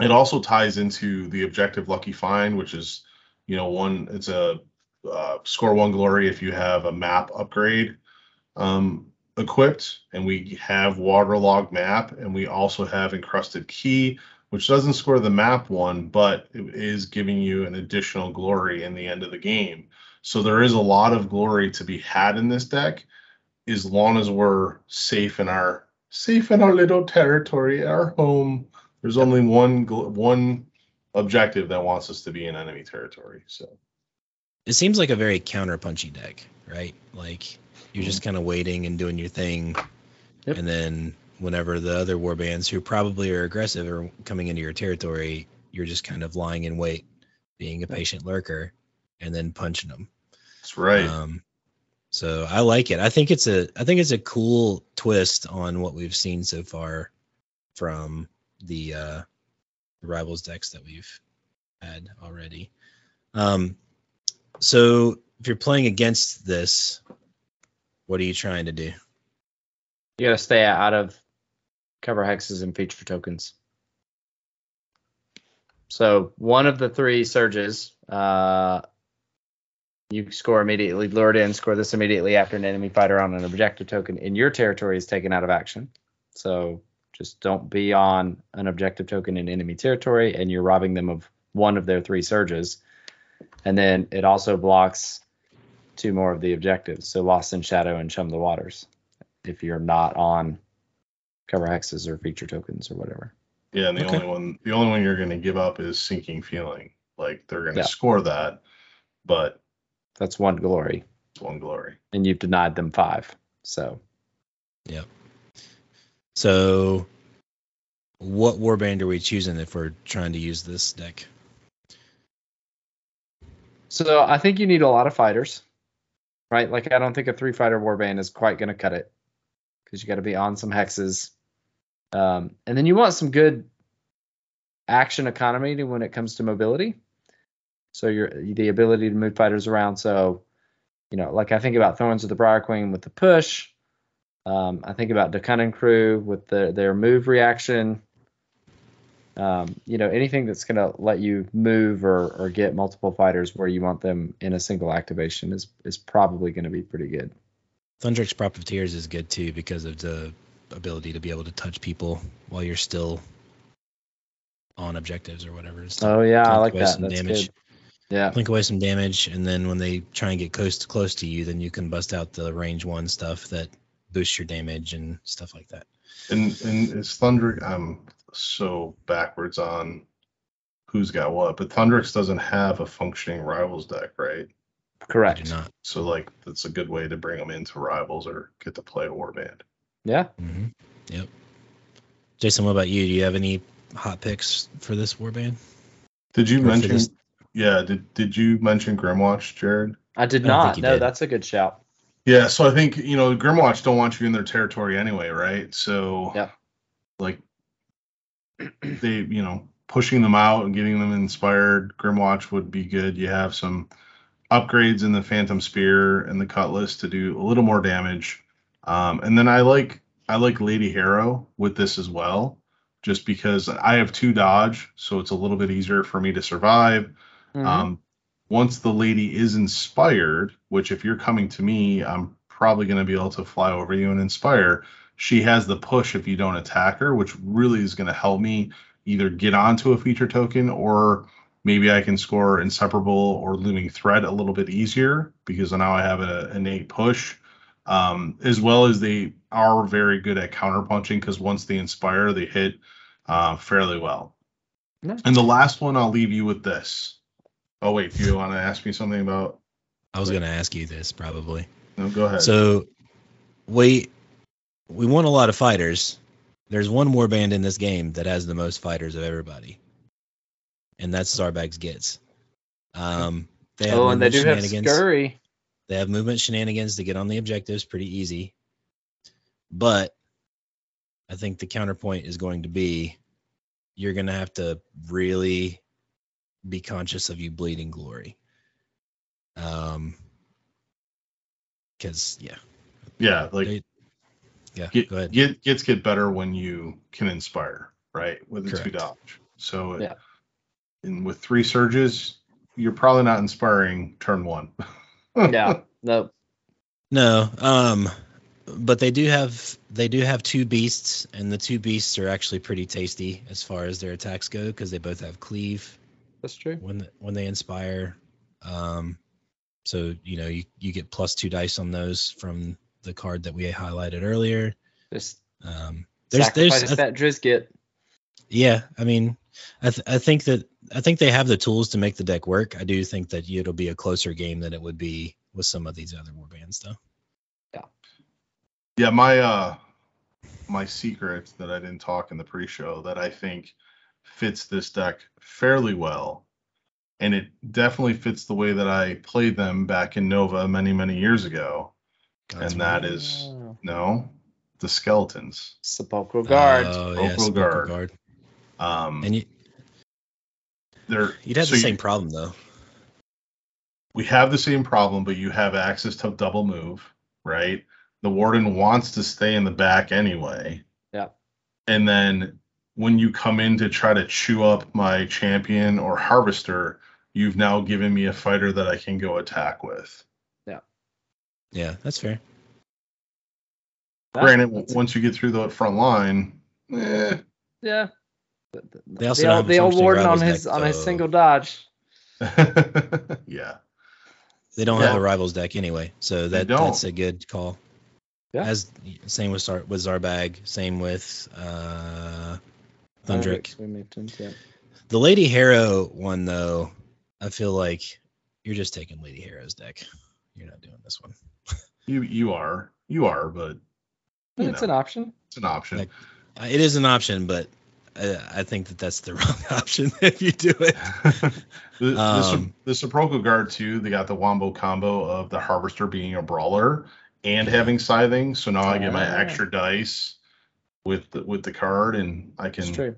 It also ties into the objective lucky find, which is, you know, one. It's a uh, score one glory if you have a map upgrade um, equipped, and we have waterlog map, and we also have encrusted key, which doesn't score the map one, but it is giving you an additional glory in the end of the game. So there is a lot of glory to be had in this deck, as long as we're safe in our safe in our little territory, our home. There's only one one objective that wants us to be in enemy territory. So It seems like a very counter-punchy deck, right? Like you're just kind of waiting and doing your thing, Yep. and then whenever the other warbands who probably are aggressive are coming into your territory, you're just kind of lying in wait, being a patient lurker, and then punching them. That's right. Um, so I like it. I think it's a I think it's a cool twist on what we've seen so far from the uh, rivals decks that we've had already. Um, so if you're playing against this, what are you trying to do? You gotta stay out of cover hexes and feature tokens. So one of the three surges, uh, you score immediately, lured in, score this immediately after an enemy fighter on an objective token in your territory is taken out of action. So just don't be on an objective token in enemy territory, and you're robbing them of one of their three surges. And then it also blocks two more of the objectives, so Lost in Shadow and Chum the Waters if you're not on cover hexes or feature tokens or whatever. Yeah, and the Okay. only one the only one you're going to give up is sinking feeling. Like they're going to Yeah. score that, but That's one glory, it's one glory. and you've denied them five. So Yep. So what warband are we choosing if we're trying to use this deck? So I think you need a lot of fighters, right? Like I don't think a three fighter warband is quite going to cut it because you got to be on some hexes, um, and then you want some good action economy to when it comes to mobility. So your the ability to move fighters around. So you know, like I think about Thorns of the Briar Queen with the push. Um, I think about the Cunning Crew with the, their move reaction. Um, you know, anything that's going to let you move or, or get multiple fighters where you want them in a single activation is is probably going to be pretty good. Thundrik's Profiteers is good too because of the ability to be able to touch people while you're still on objectives or whatever. Oh yeah, I like that. That's damage. good. Yeah. blink away some damage, and then when they try and get close to close to you, then you can bust out the range one stuff that boosts your damage and stuff like that. And and it's Thunder. I'm so backwards on who's got what, but Thundrik's doesn't have a functioning rivals deck, right? Correct. not. So like that's a good way to bring them into rivals or get to play a warband. Yeah. hmm Yep. Jason, what about you? Do you have any hot picks for this warband? Did you Or mention? this- Yeah. Did Did you mention Grymwatch, Jared? I did I don't think not. you No, did. that's a good shout. Yeah. So I think you know Grymwatch don't want you in their territory anyway, right? So Yeah. like they you know pushing them out and getting them inspired Grymwatch would be good you have some upgrades in the phantom spear and the cutlass to do a little more damage um, and then i like i like lady harrow with this as well just because i have two dodge so it's a little bit easier for me to survive Mhm. um, once the lady is inspired, which if you're coming to me, I'm probably going to be able to fly over you and inspire. She has the push if you don't attack her, which really is going to help me either get onto a feature token or maybe I can score inseparable or looming threat a little bit easier because now I have an innate push. Um, as well as they are very good at counterpunching because once they inspire, they hit uh, fairly well. And the last one, I'll leave you with this. Oh wait, do you want to ask me something about? I was going to ask you this probably. No, go ahead. So we we want a lot of fighters. There's one warband in this game that has the most fighters of everybody, and that's Zarbag's Gitz. Um, they have Oh, and they movement do have shenanigans. scurry. They have movement shenanigans to get on the objectives pretty easy. But I think the counterpoint is going to be you're going to have to really be conscious of you bleeding glory. Um, because yeah, Yeah, like They- yeah. get, go ahead. get gets get better when you can inspire, right? With a two Correct. dodge. So it- Yeah. and with three surges, you're probably not inspiring turn one. Yeah. No. No, um, but they do have they do have two beasts, and the two beasts are actually pretty tasty as far as their attacks go because they both have cleave That's true. when when they inspire. Um, so you know you you get plus two dice on those from the card that we highlighted earlier. Just Um, there's there's I that Drizzt Yeah, I mean, I th- I think that I think they have the tools to make the deck work. I do think that it'll be a closer game than it would be with some of these other warbands, though. Yeah. Yeah, my uh my secret that I didn't talk in the pre-show that I think fits this deck fairly well. And it definitely fits the way that I played them back in Nova many, many years ago. Godspeed. and that is no, the skeletons. Sepulchral Guard. Oh, Sepulchral yeah, Sepulchral Guard. guard. Um And you, they're you'd have so the you- same problem though. we have the same problem, but you have access to double move, right? The warden wants to stay in the back anyway. Yeah. And then when you come in to try to chew up my champion or harvester, you've now given me a fighter that I can go attack with. Yeah, Yeah, that's fair. Granted, that's- once you get through the front line, eh, yeah. The, the- They also the don't old, have the old much warden on his deck, on his single dodge. yeah. They don't Yeah. have a rivals deck anyway, so that that's a good call. Yeah. As same with Zar, with Zarbag, same with uh, Thundrik. We moved into it. The Lady Harrow one though, I feel like you're just taking Lady Harrow's deck. You're not doing this one. You you are. You are, but you It's know, an option. it's an option. Like- Uh, It is an option, but I, I think that that's the wrong option if you do it. the, the, Um, the Sepulchral Guard too, they got the wombo combo of the Harvester being a brawler and having scything. So now I get my Ah. extra dice with the, with the card, and I It's can. true.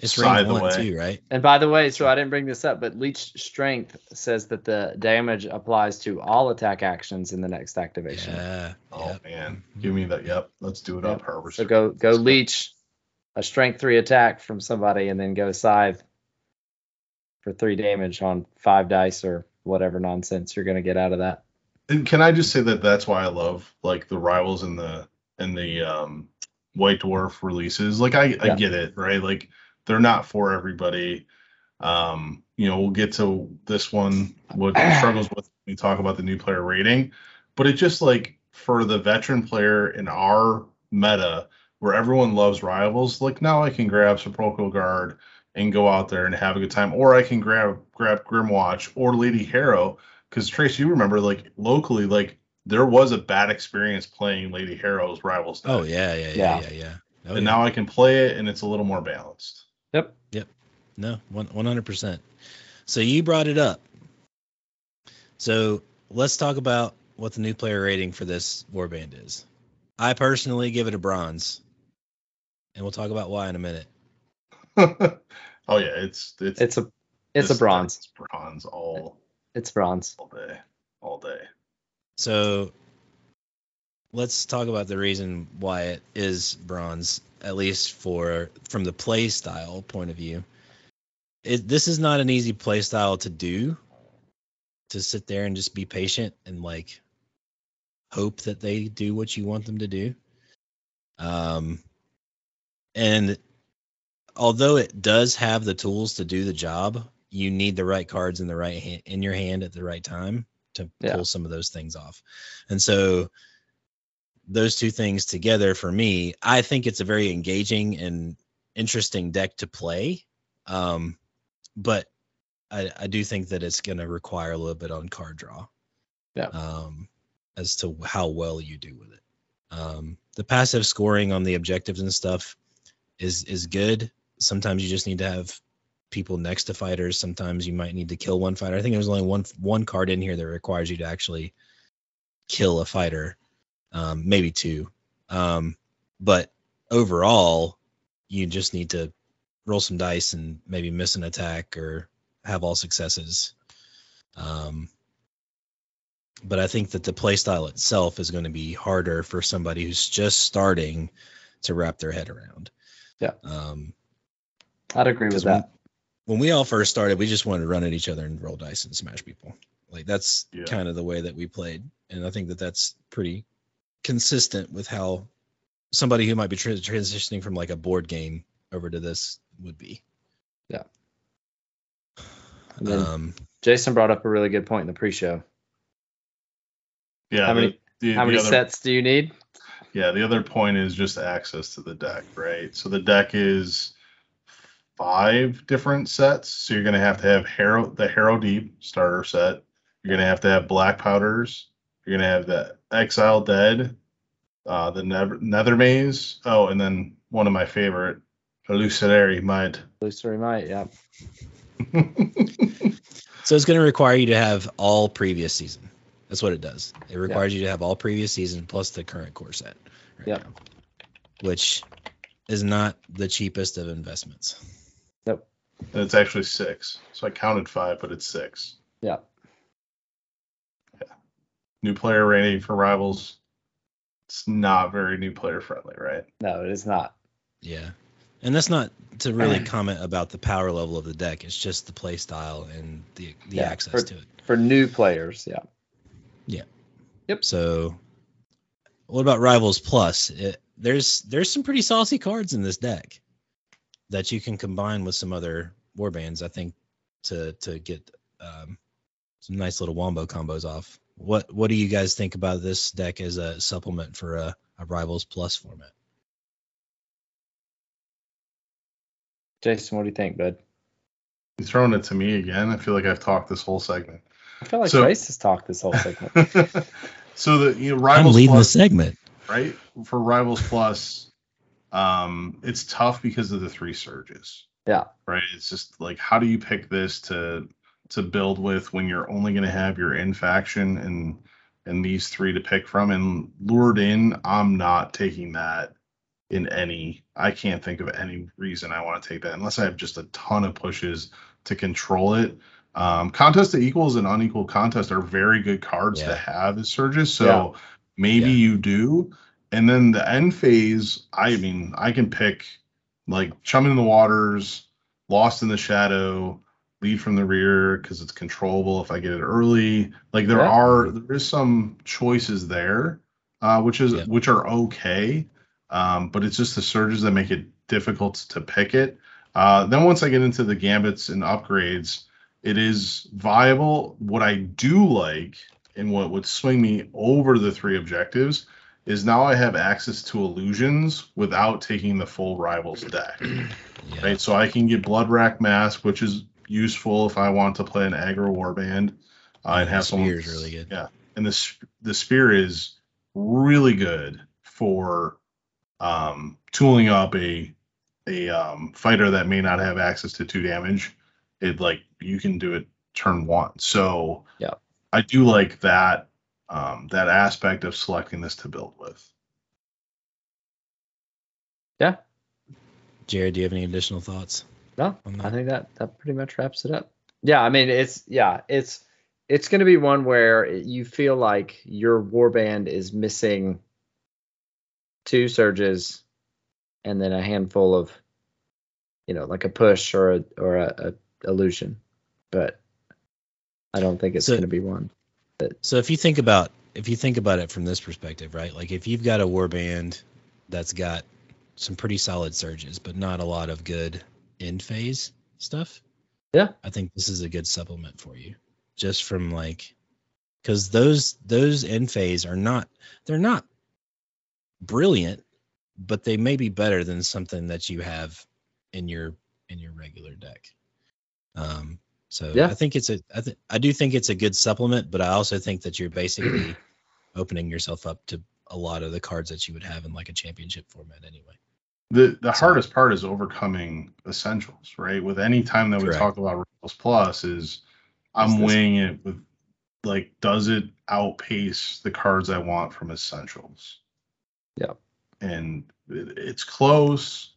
It's Side rank the one way. too, right? And by the way, so I didn't bring this up, but Leech Strength says that the damage applies to all attack actions in the next activation. Yeah. Oh yep. man, give me that. Yep, let's do it up, Yep. Harvester. So go go Leech a Strength three attack from somebody, and then go Scythe for three damage on five dice or whatever nonsense you're gonna get out of that. And can I just say that that's why I love like the rivals and the and the um White Dwarf releases. Like I I get it, right? Like they're not for everybody. Um, you know, we'll get to this one what struggles with when we talk about the new player rating, but it just like for the veteran player in our meta where everyone loves rivals, like now I can grab Sepulchral Guard and go out there and have a good time, or I can grab grab Grymwatch or Lady Harrow because Trace, you remember like locally, like there was a bad experience playing Lady Harrow's rivals. Oh yeah, yeah, yeah, Yeah. yeah, yeah. Oh, and yeah. now I can play it and it's a little more balanced. Yep. Yep. No, one one hundred percent. So you brought it up. So let's talk about what the new player rating for this warband is. I personally give it a bronze, and we'll talk about why in a minute. oh yeah, it's it's It's a it's a bronze. It's bronze all It's bronze. all day, all day. So let's talk about the reason why it is bronze, at least for from the play style point of view. It, this is not an easy play style to do. To sit there and just be patient and like hope that they do what you want them to do. Um, and although it does have the tools to do the job, you need the right cards in the right hand, in your hand at the right time to Yeah. pull some of those things off. And so those two things together for me, I think it's a very engaging and interesting deck to play. Um, but I, I do think that it's going to require a little bit on card draw. Yeah. Um, as to how well you do with it. Um, the passive scoring on the objectives and stuff is is good. Sometimes you just need to have people next to fighters. Sometimes you might need to kill one fighter. I think there's only one one card in here that requires you to actually kill a fighter, um, maybe two. Um, but overall, you just need to roll some dice and maybe miss an attack or have all successes. Um, but I think that the playstyle itself is going to be harder for somebody who's just starting to wrap their head around. Yeah. Um, I'd agree with that. When we all first started, we just wanted to run at each other and roll dice and smash people. Like that's Yeah. kind of the way that we played, and I think that that's pretty consistent with how somebody who might be tra- transitioning from like a board game over to this would be. Yeah. Um, Jason brought up a really good point in the pre-show. Yeah. How the- many- the- How the many other- sets do you need? Yeah, the other point is just access to the deck, right? So the deck is five different sets. So you're gonna have to have Harrow the Harrowdeep starter set. You're gonna have to have Black Powders. You're gonna have the Exiled Dead, uh, the Nether, Nethermaze. Oh, and then one of my favorite, Hallucinary Might. Illusory Might, yeah. so it's going to require you to have all previous season. That's what it does. It requires you to have all previous season plus the current core set. Right Yep. now, which is not the cheapest of investments. Nope. And it's actually six. So I counted five, but it's six. Yeah. New player rating for rivals. It's not very new player friendly, right? No, it is not. Yeah. And that's not to really comment about the power level of the deck. It's just the play style and the the Yeah, access for- to it. For new players, yeah. Yeah. Yep. So what about Rivals Plus? It, there's there's some pretty saucy cards in this deck that you can combine with some other warbands, I think, to to get um, some nice little wombo combos off. What what do you guys think about this deck as a supplement for a, a Rivals Plus format? Jason, what do you think, bud? You throwing it to me again? I feel like I've talked this whole segment. I feel like So- Trace has talked this whole segment. so the you know I'm rivals leading the segment. right for rivals plus, um, it's tough because of the three surges. Yeah. Right. It's just like how do you pick this to to build with when you're only going to have your in faction and and these three to pick from and lured in. I'm not taking that in any. I can't think of any reason I want to take that unless I have just a ton of pushes to control it. Um, contest to equals and unequal contest are very good cards Yeah. to have as surges. So Yeah. maybe Yeah. you do. And then the end phase, I mean, I can pick like Chumming in the Waters, Lost in the Shadow, Lead from the Rear because it's controllable if I get it early. Like there Yeah. are there is some choices there, uh, which is Yeah. which are okay. Um, but it's just the surges that make it difficult to pick it. Uh, then once I get into the gambits and upgrades, it is viable. What I do like and what would swing me over the three objectives is now I have access to illusions without taking the full rivals deck. Yeah. Right. So I can get Blood Rack Mask, which is useful if I want to play an aggro warband. Uh, and have someone Spear's really good. Yeah. And the the spear is really good for um tooling up a a um fighter that may not have access to two damage. It like you can do it turn one. So Yeah. I do like that um that aspect of selecting this to build with. Yeah. Jared, do you have any additional thoughts? No, on I think that that pretty much wraps it up. Yeah, I mean it's yeah, it's it's going to be one where you feel like your warband is missing two surges and then a handful of you know, like a push or a or a, a illusion. But I don't think it's So- going to be one. So if you think about if you think about it from this perspective, right? Like if you've got a warband that's got some pretty solid surges, but not a lot of good end phase stuff. Yeah. I think this is a good supplement for you. Just from like because those those end phase are not they're not brilliant, but they may be better than something that you have in your in your regular deck. Um so Yeah. I think it's a I th- I do think it's a good supplement, but I also think that you're basically opening yourself up to a lot of the cards that you would have in like a championship format anyway. The the So- hardest part is overcoming essentials, right? With any time that we talk about Rivals Plus is I'm Is this- weighing it with like does it outpace the cards I want from essentials? Yeah. And it, it's close,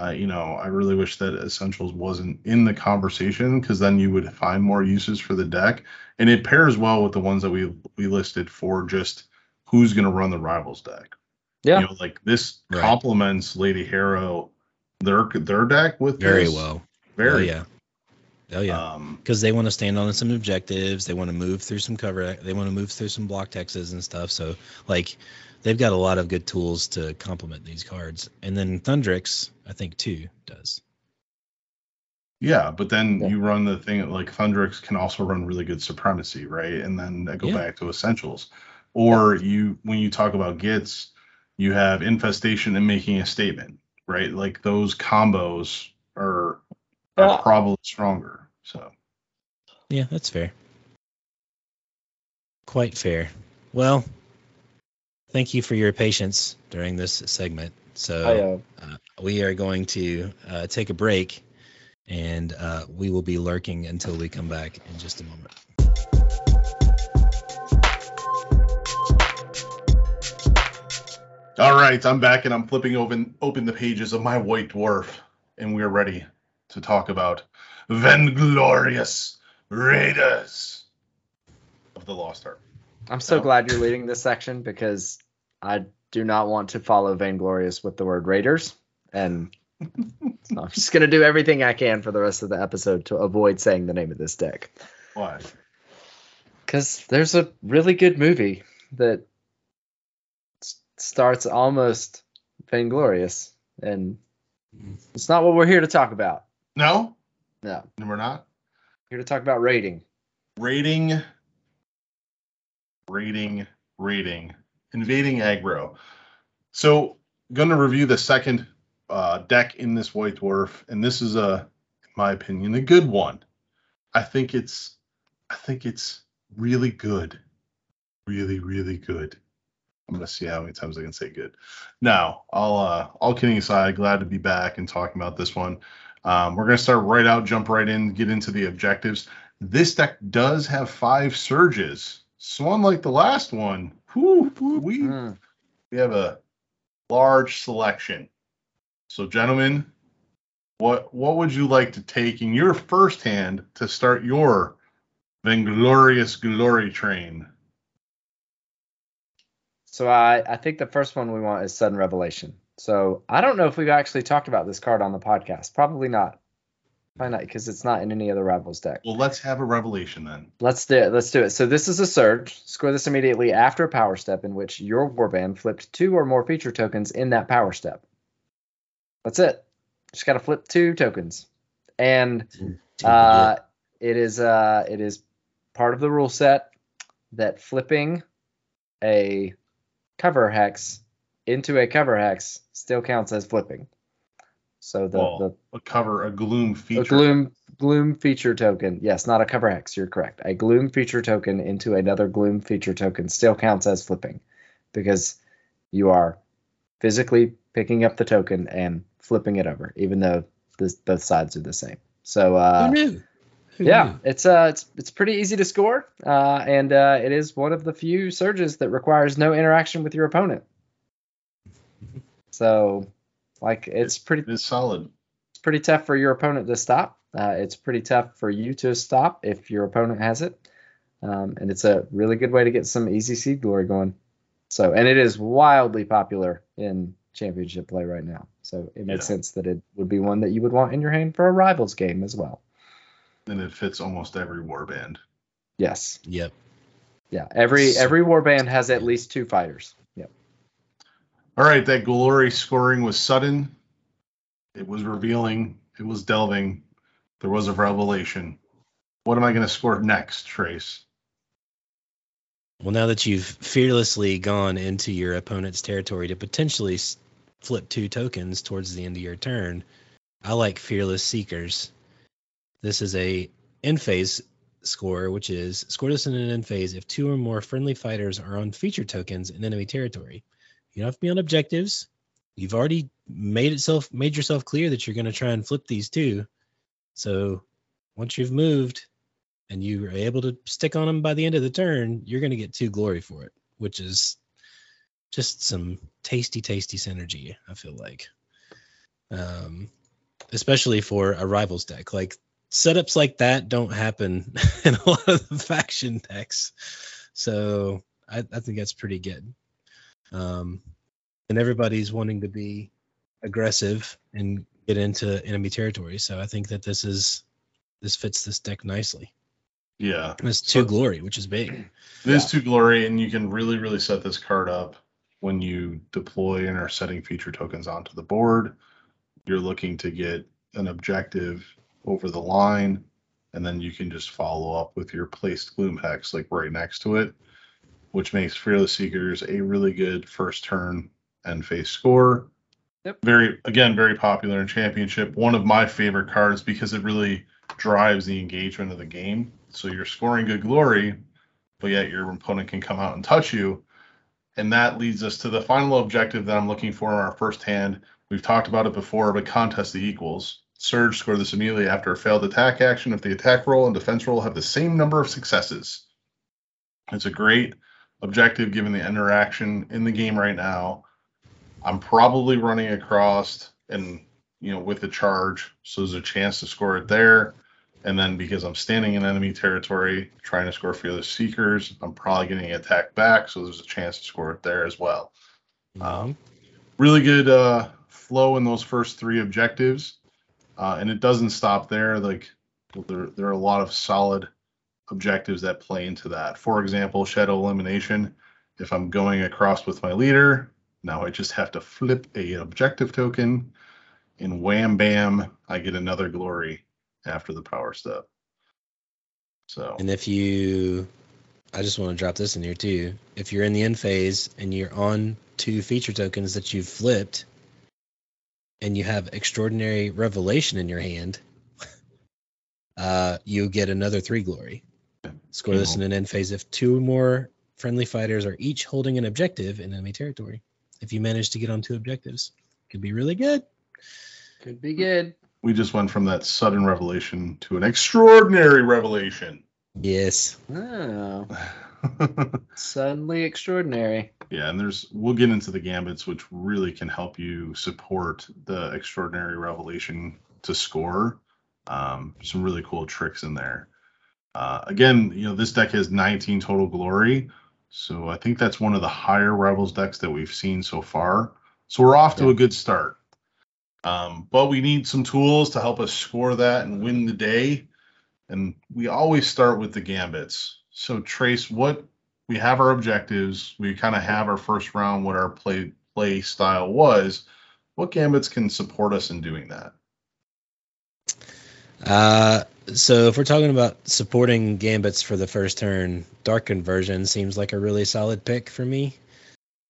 Uh, you know, I really wish that Essentials wasn't in the conversation because then you would find more uses for the deck, and it pairs well with the ones that we we listed for just who's going to run the rivals deck. Yeah. You know, like this Right. complements Lady Harrow their their deck with Very this. well. Very. Oh yeah. Oh yeah. Um, Because they want to stand on some objectives. They want to move through some cover. They want to move through some blocked hexes and stuff. So like, they've got a lot of good tools to complement these cards. And then Thundrik's, I think too does. Yeah, but then Yeah. you run the thing like Thundrik's can also run really good supremacy, right? And then I go Yeah. back to essentials. Or you when you talk about Gitz, you have infestation and making a statement, right? Like those combos are, are Yeah. probably stronger. So Yeah, that's fair. Quite fair. Well, thank you for your patience during this segment. So I, uh, uh, we are going to uh, take a break, and uh, we will be lurking until we come back in just a moment. all right, I'm back and I'm flipping open open the pages of my white dwarf, and we're ready to talk about Vainglorious Raiders of the Lost Ark. I'm so glad you're leading this section because I do not want to follow Vainglorious with the word Raiders. And so I'm just going to do everything I can for the rest of the episode to avoid saying the name of this deck. Why? Because there's a really good movie that s- starts almost Vainglorious. And it's not what we're here to talk about. No, No, no, we're not. here to talk about rating. rating, rating, rating, invading aggro. So, going to review the second uh, deck in this White Dwarf, and this is a, in my opinion, a good one. I think it's, I think it's really good, really, really good. I'm gonna see how many times I can say good. Now, I'll, uh, all kidding aside, glad to be back and talking about this one. Um, we're gonna start right out, jump right in, get into the objectives. This deck does have five surges. So unlike the last one, whew, we Mm. we have a large selection. So gentlemen, what what would you like to take in your first hand to start your Vainglorious Glory Train? So I, I think the first one we want is sudden revelation. So I don't know if we've actually talked about this card on the podcast. Probably not. Probably not because it's not in any other rivals deck. Well, let's have a revelation then. Let's do it. Let's do it. So this is a surge. Score this immediately after a power step in which your warband flipped two or more feature tokens in that power step. That's it. Just got to flip two tokens, and uh, it is uh, it is part of the rule set that flipping a cover hex into a cover hex still counts as flipping. So the Well, the a cover, a gloom feature. a gloom gloom feature token. Yes, not a cover hex. You're correct. A gloom feature token into another gloom feature token still counts as flipping because you are physically picking up the token and flipping it over, even though this, both sides are the same. So uh, Who knew? Who yeah, knew? it's uh it's it's pretty easy to score, uh, and uh, it is one of the few surges that requires no interaction with your opponent. So, like, it's pretty It is solid. it's pretty tough for your opponent to stop. Uh, it's pretty tough for you to stop if your opponent has it, um, and it's a really good way to get some easy seed glory going. So, and it is wildly popular in championship play right now. So it makes Yeah. sense that it would be one that you would want in your hand for a rivals game as well. And it fits almost every warband. Yes. Yep. Yeah, every So- every warband has at least two fighters. All right, that glory scoring was sudden. It was revealing. It was delving. There was a revelation. What am I going to score next, Trace? Well, now that you've fearlessly gone into your opponent's territory to potentially flip two tokens towards the end of your turn, I like Fearless Seekers. This is a end phase score, which is score this in an end phase if two or more friendly fighters are on feature tokens in enemy territory. You don't have to be on objectives. You've already made itself made yourself clear that you're going to try and flip these two. So once you've moved and you are able to stick on them by the end of the turn, you're going to get two glory for it, which is just some tasty, tasty synergy. I feel like. um, especially for a rivals deck. Like setups like that don't happen in a lot of the faction decks, so I, I think that's pretty good. Um, and everybody's wanting to be aggressive and get into enemy territory, so I think that this is this fits this deck nicely. Yeah. And It's two glory, which is big. It is to glory, and you can really, really set this card up when you deploy and are setting feature tokens onto the board. You're looking to get an objective over the line, and then you can just follow up with your placed Gloom Hex like right next to it, which makes Fearless Seekers a really good first turn and face score. Yep. Very again, very popular in championship. One of my favorite cards because it really drives the engagement of the game. So you're scoring good glory, but yet your opponent can come out and touch you. And that leads us to the final objective that I'm looking for in our first hand. We've talked about it before, but contest the equals. Surge score this immediately after a failed attack action if the attack roll and defense roll have the same number of successes. It's a great objective given the interaction in the game right now. I'm probably running across and you know with the charge, so there's a chance to score it there. And then because I'm standing in enemy territory trying to score fearless seekers, I'm probably getting attacked back, so there's a chance to score it there as well. Um, really good uh, flow in those first three objectives, uh, and it doesn't stop there. Like there, there are a lot of solid objectives that play into that. For example, shadow elimination. If I'm going across with my leader, now I just have to flip a objective token, and wham bam, I get another glory after the power step. So And if you, I just want to drop this in here too. If you're in the end phase and you're on two feature tokens that you've flipped, and you have extraordinary revelation in your hand, uh, you get another three glory. Score this in an end phase if two more friendly fighters are each holding an objective in enemy territory. If you manage to get on two objectives, could be really good. Could be good. we just went from that sudden revelation to an extraordinary revelation. Yes. Oh, suddenly extraordinary. Yeah, and there's we'll get into the gambits, which really can help you support the extraordinary revelation to score. Um, some really cool tricks in there. Uh, again, you know, this deck has 19 total glory, so I think that's one of the higher Rebels decks that we've seen so far. So we're off to Yeah. a good start. Um, but we need some tools to help us score that and win the day. And we always start with the gambits. So Trace, what we have our objectives, we kind of have our first round, what our play play style was. What gambits can support us in doing that? Uh, so if we're talking about supporting gambits for the first turn, Dark Conversion seems like a really solid pick for me.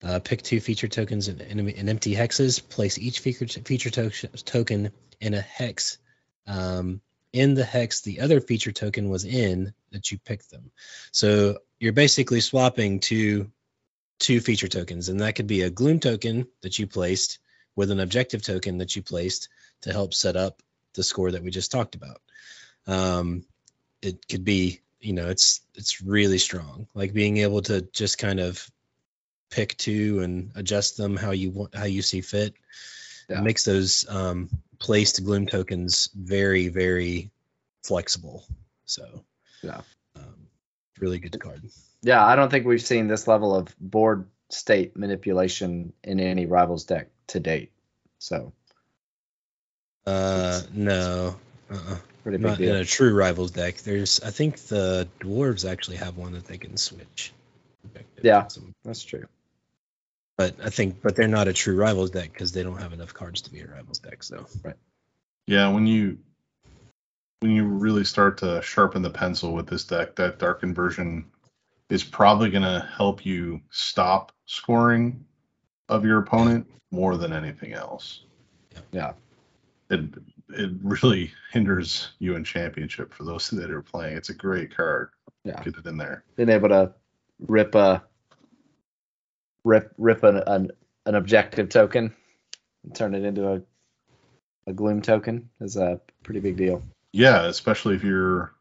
Uh, pick two feature tokens in, in, in empty hexes. Place each feature feature to- token in a hex. Um, in the hex, the other feature token was in that you picked them. So you're basically swapping two two feature tokens, and that could be a gloom token that you placed with an objective token that you placed to help set up the score that we just talked about. Um, it could be, you know, it's it's really strong. Like being able to just kind of pick two and adjust them how you want, how you see fit. Yeah. It makes those um, placed gloom tokens very, very flexible. So, Yeah. um, really good card. Yeah, I don't think we've seen this level of board state manipulation in any rivals deck to date. So Uh, no, uh-uh. Pretty big not in a true rivals deck. There's, I think the dwarves actually have one that they can switch. Yeah. That's true. but I think, but they're not a true rivals deck because they don't have enough cards to be a rivals deck. So right. Yeah, when you when you really start to sharpen the pencil with this deck, that dark inversion is probably going to help you stop scoring of your opponent more than anything else. Yeah. It it really hinders you in championship for those that are playing. It's a great card. Yeah. Get it in there. Being able to rip a rip rip an an, an objective token and turn it into a a gloom token is a pretty big deal. Yeah, especially if you're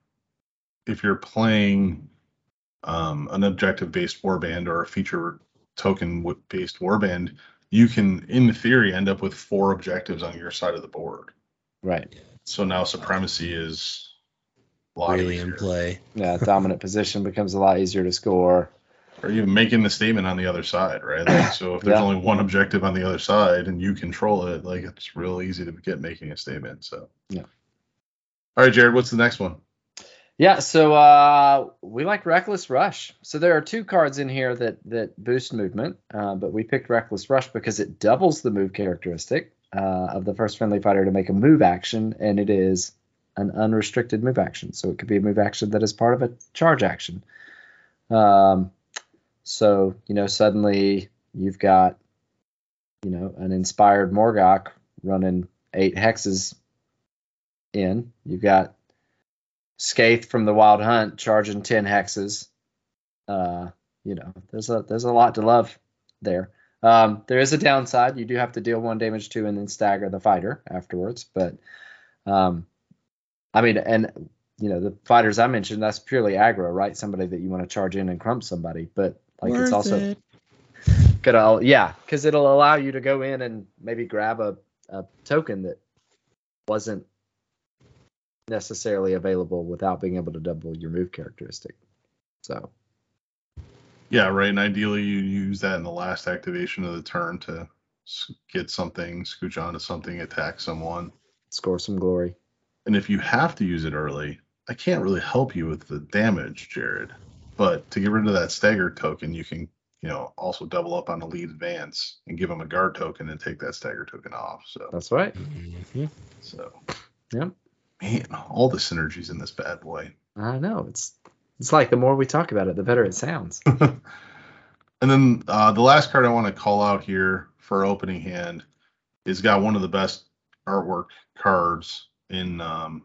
if you're playing um, an objective based warband or a feature token based warband, you can, in theory, end up with four objectives on your side of the board. Right. So now supremacy is a lot really easier. in play. Yeah, dominant position becomes a lot easier to score. Or even making the statement on the other side, right? Like, so if there's Yeah. only one objective on the other side and you control it, like it's real easy to get making a statement. So Yeah. All right, Jared, what's the next one? Yeah, so uh, we like Reckless Rush. So there are two cards in here that that boost movement, uh, but we picked Reckless Rush because it doubles the move characteristic uh, of the first friendly fighter to make a move action, and it is an unrestricted move action. So it could be a move action that is part of a charge action. Um, so you know, suddenly you've got you know an inspired Morgok running eight hexes in. You've got Skaeth from the Wild Hunt charging 10 hexes. Uh, you know, there's a there's a lot to love there. Um, there is a downside. You do have to deal one damage to and then stagger the fighter afterwards. But um, I mean, and you know, the fighters I mentioned, that's purely aggro, right? Somebody that you want to charge in and crump somebody. But like it's Worth also it. gonna yeah, because it'll allow you to go in and maybe grab a, a token that wasn't necessarily available without being able to double your move characteristic. So Yeah, right. And ideally, you use that in the last activation of the turn to get something, scooch onto something, attack someone. score some glory. And if you have to use it early, I can't really help you with the damage, Jared. But to get rid of that stagger token, you can, you know, also double up on the lead advance and give them a guard token and take that stagger token off. So, That's right. Mhm. so Yep. man, all the synergies in this bad boy. I know it's it's like the more we talk about it, the better it sounds. and then uh, the last card I want to call out here for opening hand is got one of the best artwork cards in um,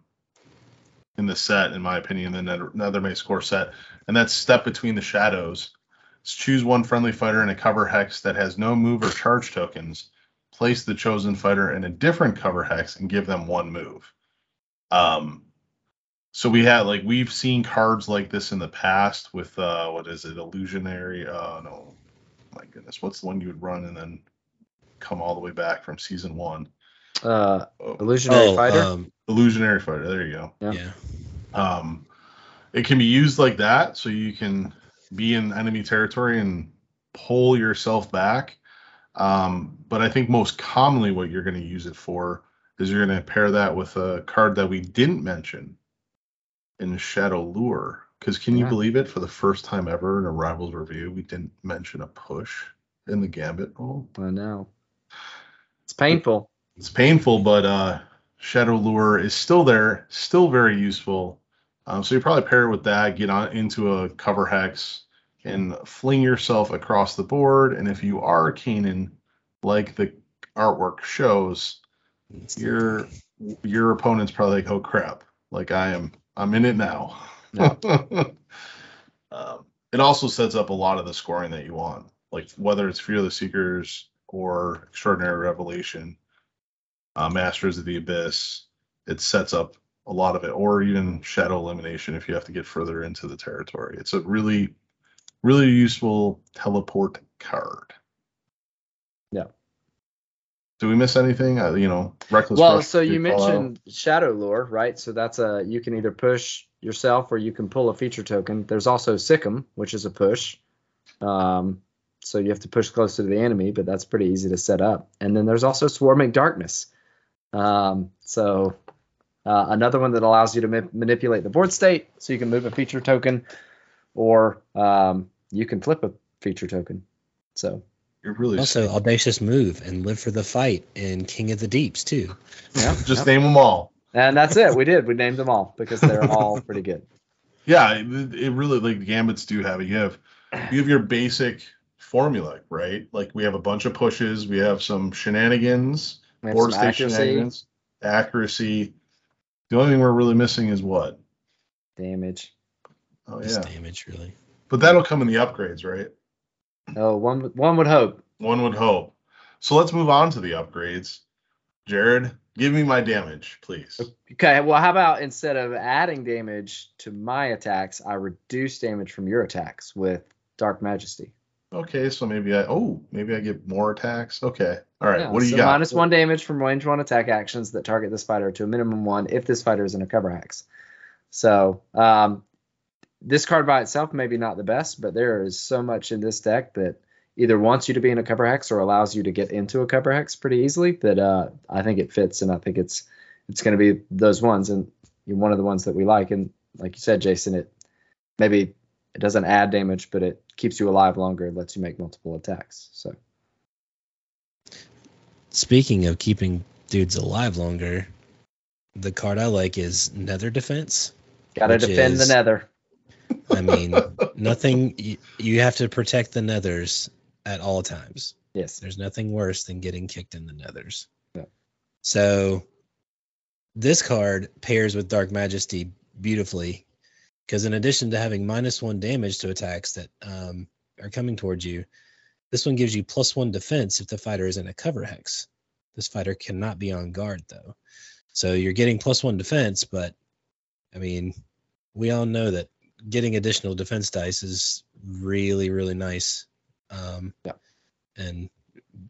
in the set, in my opinion, the Nether, Nethermaze core set, and that's Step Between the Shadows. It's choose one friendly fighter in a cover hex that has no move or charge tokens. Place the chosen fighter in a different cover hex and give them one move. Um, so we had like we've seen cards like this in the past with uh what is it illusionary? Uh no. My goodness what's the one you would run and then come all the way back from season one? Uh, oh, illusionary Oh, fighter. um, illusionary fighter there you go. Yeah. yeah. um it can be used like that so you can be in enemy territory and pull yourself back. Um but i think most commonly what you're going to use it for is you're going to pair that with a card that we didn't mention in shadow lure because can you Yeah. believe it for the first time ever in a rivals review we didn't mention a push in the gambit roll I know. It's painful. it's painful, but uh, Shadow Lure is still there, still very useful. Um, so you probably pair it with that, get on into a cover hex, and fling yourself across the board. And if you are Kainan, like the artwork shows, your your opponent's probably like, oh crap, like I am, I'm in it now. Yeah. um, it also sets up a lot of the scoring that you want, like whether it's Fearless Seekers or Extraordinary Revelation, uh, Masters of the Abyss. It sets up a lot of it, or even Shadow Elimination if you have to get further into the territory. It's a really, really useful teleport card. Do we miss anything? Uh, you know, reckless. Well, so you call out? mentioned Shadow lore, right? So that's a you can either push yourself or you can pull a feature token. There's also Sikkim, which is a push. Um, so you have to push closer to the enemy, but that's pretty easy to set up. And then there's also Swarming Darkness. Um, so uh, another one that allows you to ma- manipulate the board state, so you can move a feature token, or um, you can flip a feature token. So You're really Also, audacious move and live for the fight in King of the Deeps too. yeah, just yep. name them all. and that's it. We did. We named them all because they're all pretty good. Yeah, it, it really like the gambits do have it. You have you have your basic formula, right? Like we have a bunch of pushes, we have some shenanigans, We have board some state accuracy, shenanigans, accuracy. The only thing we're really missing is what? damage. Oh Just yeah, damage, really. but that'll come in the upgrades, right? Oh, one would- would hope. One would hope. So let's move on to the upgrades. Jared, give me my damage, please. Okay, well, how about instead of adding damage to my attacks, I reduce damage from your attacks with Dark Majesty. Okay, so maybe I oh maybe I get more attacks. Okay, all right. Yeah, what do you so got? minus one damage from range one attack actions that target this fighter to a minimum one if this fighter is in a cover hex. So um, this card by itself maybe not the best, but there is so much in this deck that either wants you to be in a cover hex or allows you to get into a cover hex pretty easily. That uh, I think it fits, and I think it's it's going to be those ones, and one of the ones that we like. And like you said, Jason, it maybe it doesn't add damage, but it keeps you alive longer, lets you make multiple attacks. So Speaking of keeping dudes alive longer, the card I like is Nether Defense. got to defend is- the Nether. I mean, nothing. You, you have to protect the Nethers at all times. Yes. There's nothing worse than getting kicked in the Nethers. Yeah. So this card pairs with Dark Majesty beautifully because in addition to having minus one damage to attacks that um, are coming towards you, this one gives you plus one defense if the fighter is in a cover hex. This fighter cannot be on guard though. So you're getting plus one defense, but I mean, we all know that getting additional defense dice is really, really nice. Um, Yeah. And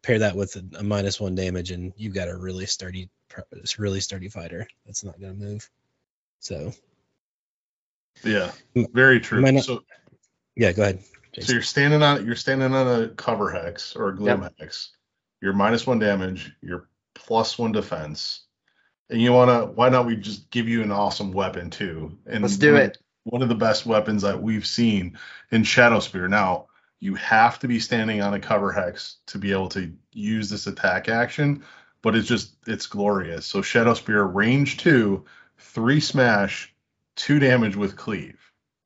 pair that with a, a minus one damage, and you've got a really sturdy, really sturdy fighter that's not going to move. So Yeah, very true. not- so yeah, go ahead. so you're standing on you're standing on a cover hex or a gloom hex. You're minus one damage. You're plus one defense. And you wanna why not we just give you an awesome weapon too? And Let's do it. One of the best weapons that we've seen in Shadow Spear. Now you have to be standing on a cover hex to be able to use this attack action, but it's just it's glorious. So Shadow Spear range two, three smash, two damage with cleave.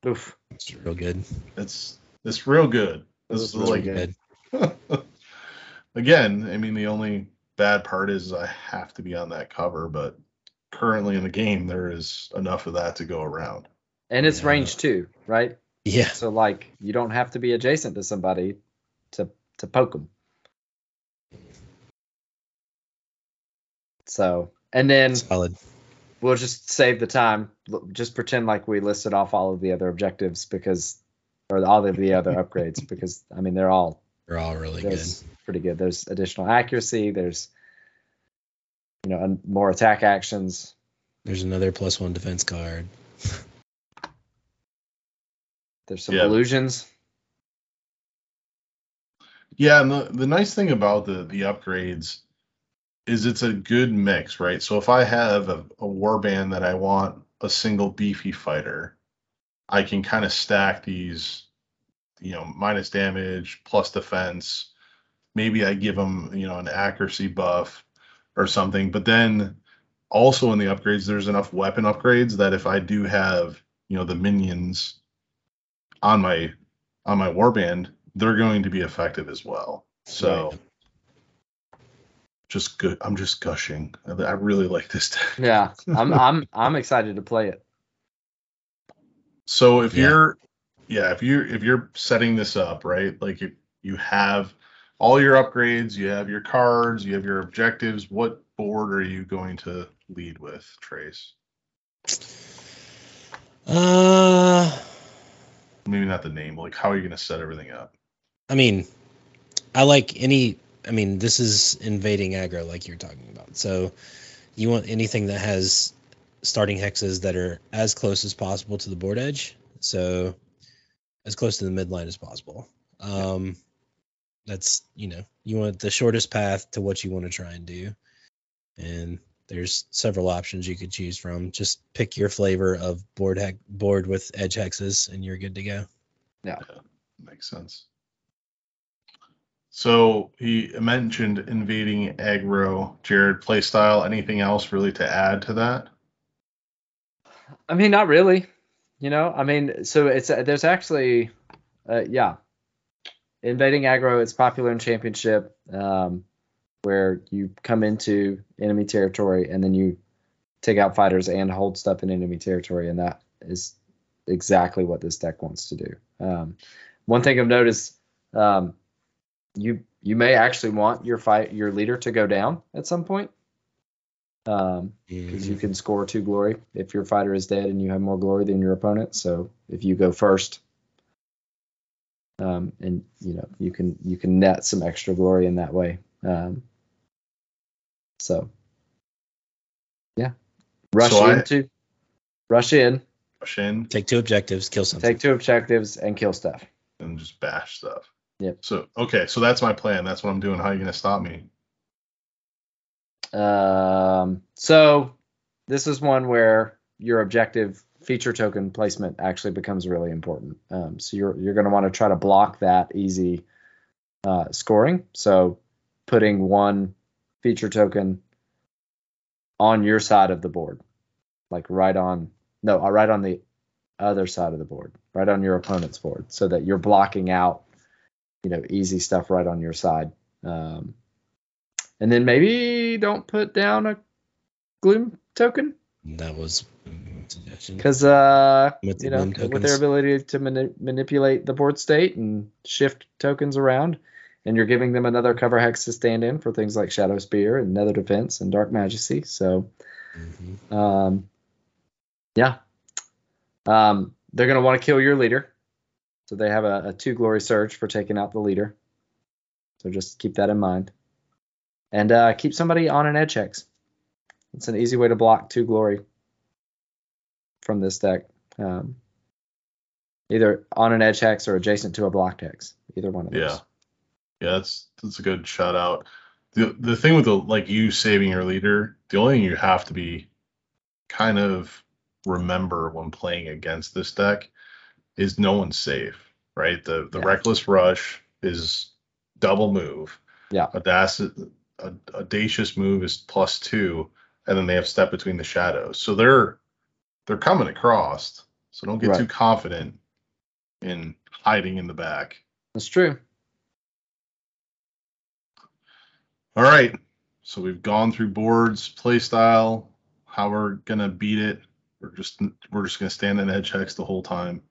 Oof. It's real good. It's it's real good. This is Really like good. again, I mean the only bad part is I have to be on that cover, but currently in the game there is enough of that to go around. And it's Yeah. range two, right? Yeah. So like you don't have to be adjacent to somebody to to poke them. So and then Solid. we'll just save the time. Just pretend like we listed off all of the other objectives because, or all of the other upgrades because I mean they're all They're all really good. pretty good. There's additional accuracy. There's you know and more attack actions. There's another plus one defense card. There's some Yeah. illusions. Yeah, and the, the nice thing about the the upgrades is it's a good mix, right? So if I have a, a warband that I want a single beefy fighter, I can kind of stack these, you know, minus damage plus defense. Maybe I give them, you know, an accuracy buff or something. But then also in the upgrades, there's enough weapon upgrades that if I do have, you know, the minions on my on my warband, they're going to be effective as well. So Right. just good. I'm just gushing. I I really like this deck. Yeah, I'm I'm I'm excited to play it. So if Yeah. you're, yeah, if you're if you're setting this up right, like you you have all your upgrades, you have your cards, you have your objectives. What board are you going to lead with, Trace? Uh, Maybe not the name. Like how are you going to set everything up? I mean, I like any. I mean, this is invading aggro, like you're talking about. So, you want anything that has starting hexes that are as close as possible to the board edge. So, as close to the midline as possible. Um, that's you know, you want the shortest path to what you want to try and do, and there's several options you could choose from. Just pick your flavor of board hex board with edge hexes, and you're good to go. Yeah. Makes sense. So he mentioned invading aggro, Jared playstyle. Anything else really to add to that? I mean, not really. You know, I mean, so it's there's actually, uh, yeah, invading aggro. It's popular in championship, um, where you come into enemy territory and then you take out fighters and hold stuff in enemy territory, and that is exactly what this deck wants to do. Um, one thing I've noticed, um, you you may actually want your fight your leader to go down at some point. Um, because you can score two glory if your fighter is dead and you have more glory than your opponent. So if you go first, um, and you know you can you can net some extra glory in that way. Um, so yeah, rush So I- into rush in, Rush in Take two objectives, kill something. take two objectives, and kill stuff. and just bash stuff. Yep. So okay, so that's my plan. That's what I'm doing. How are you gonna stop me? Um, so this is one where your objective feature token placement actually becomes really important. Um, so you're you're going to want to try to block that easy uh, scoring. So putting one feature token on your side of the board, like right on no, uh, right on the other side of the board, right on your opponent's board, so that you're blocking out, you know, easy stuff right on your side. Um, and then maybe don't put down a gloom token. That was because uh, With you know with their ability to mani- manipulate the board state and shift tokens around, and you're giving them another cover hex to stand in for things like Shadow Spear and Nether Defense and Dark Majesty. So Mhm. um, yeah, um, they're gonna want to kill your leader, so they have a, a two glory surge for taking out the leader. So just keep that in mind, and uh, keep somebody on an edge hex. It's an easy way to block two glory from this deck. Um, either on an edge hex or adjacent to a blocked hex. Either one of those. Yeah. Yeah, that's that's a good shout out. The the thing with the like you saving your leader, the only thing you have to be kind of remember when playing against this deck is no one's safe, right? The the Yeah. reckless rush is double move. Yeah. Audacious audacious move is plus two, and then they have step between the shadows. So they're they're coming across. So don't get Right. too confident in hiding in the back. That's true. All right. So we've gone through boards, play style, how we're gonna beat it. We're just we're just gonna stand in edge hex the whole time.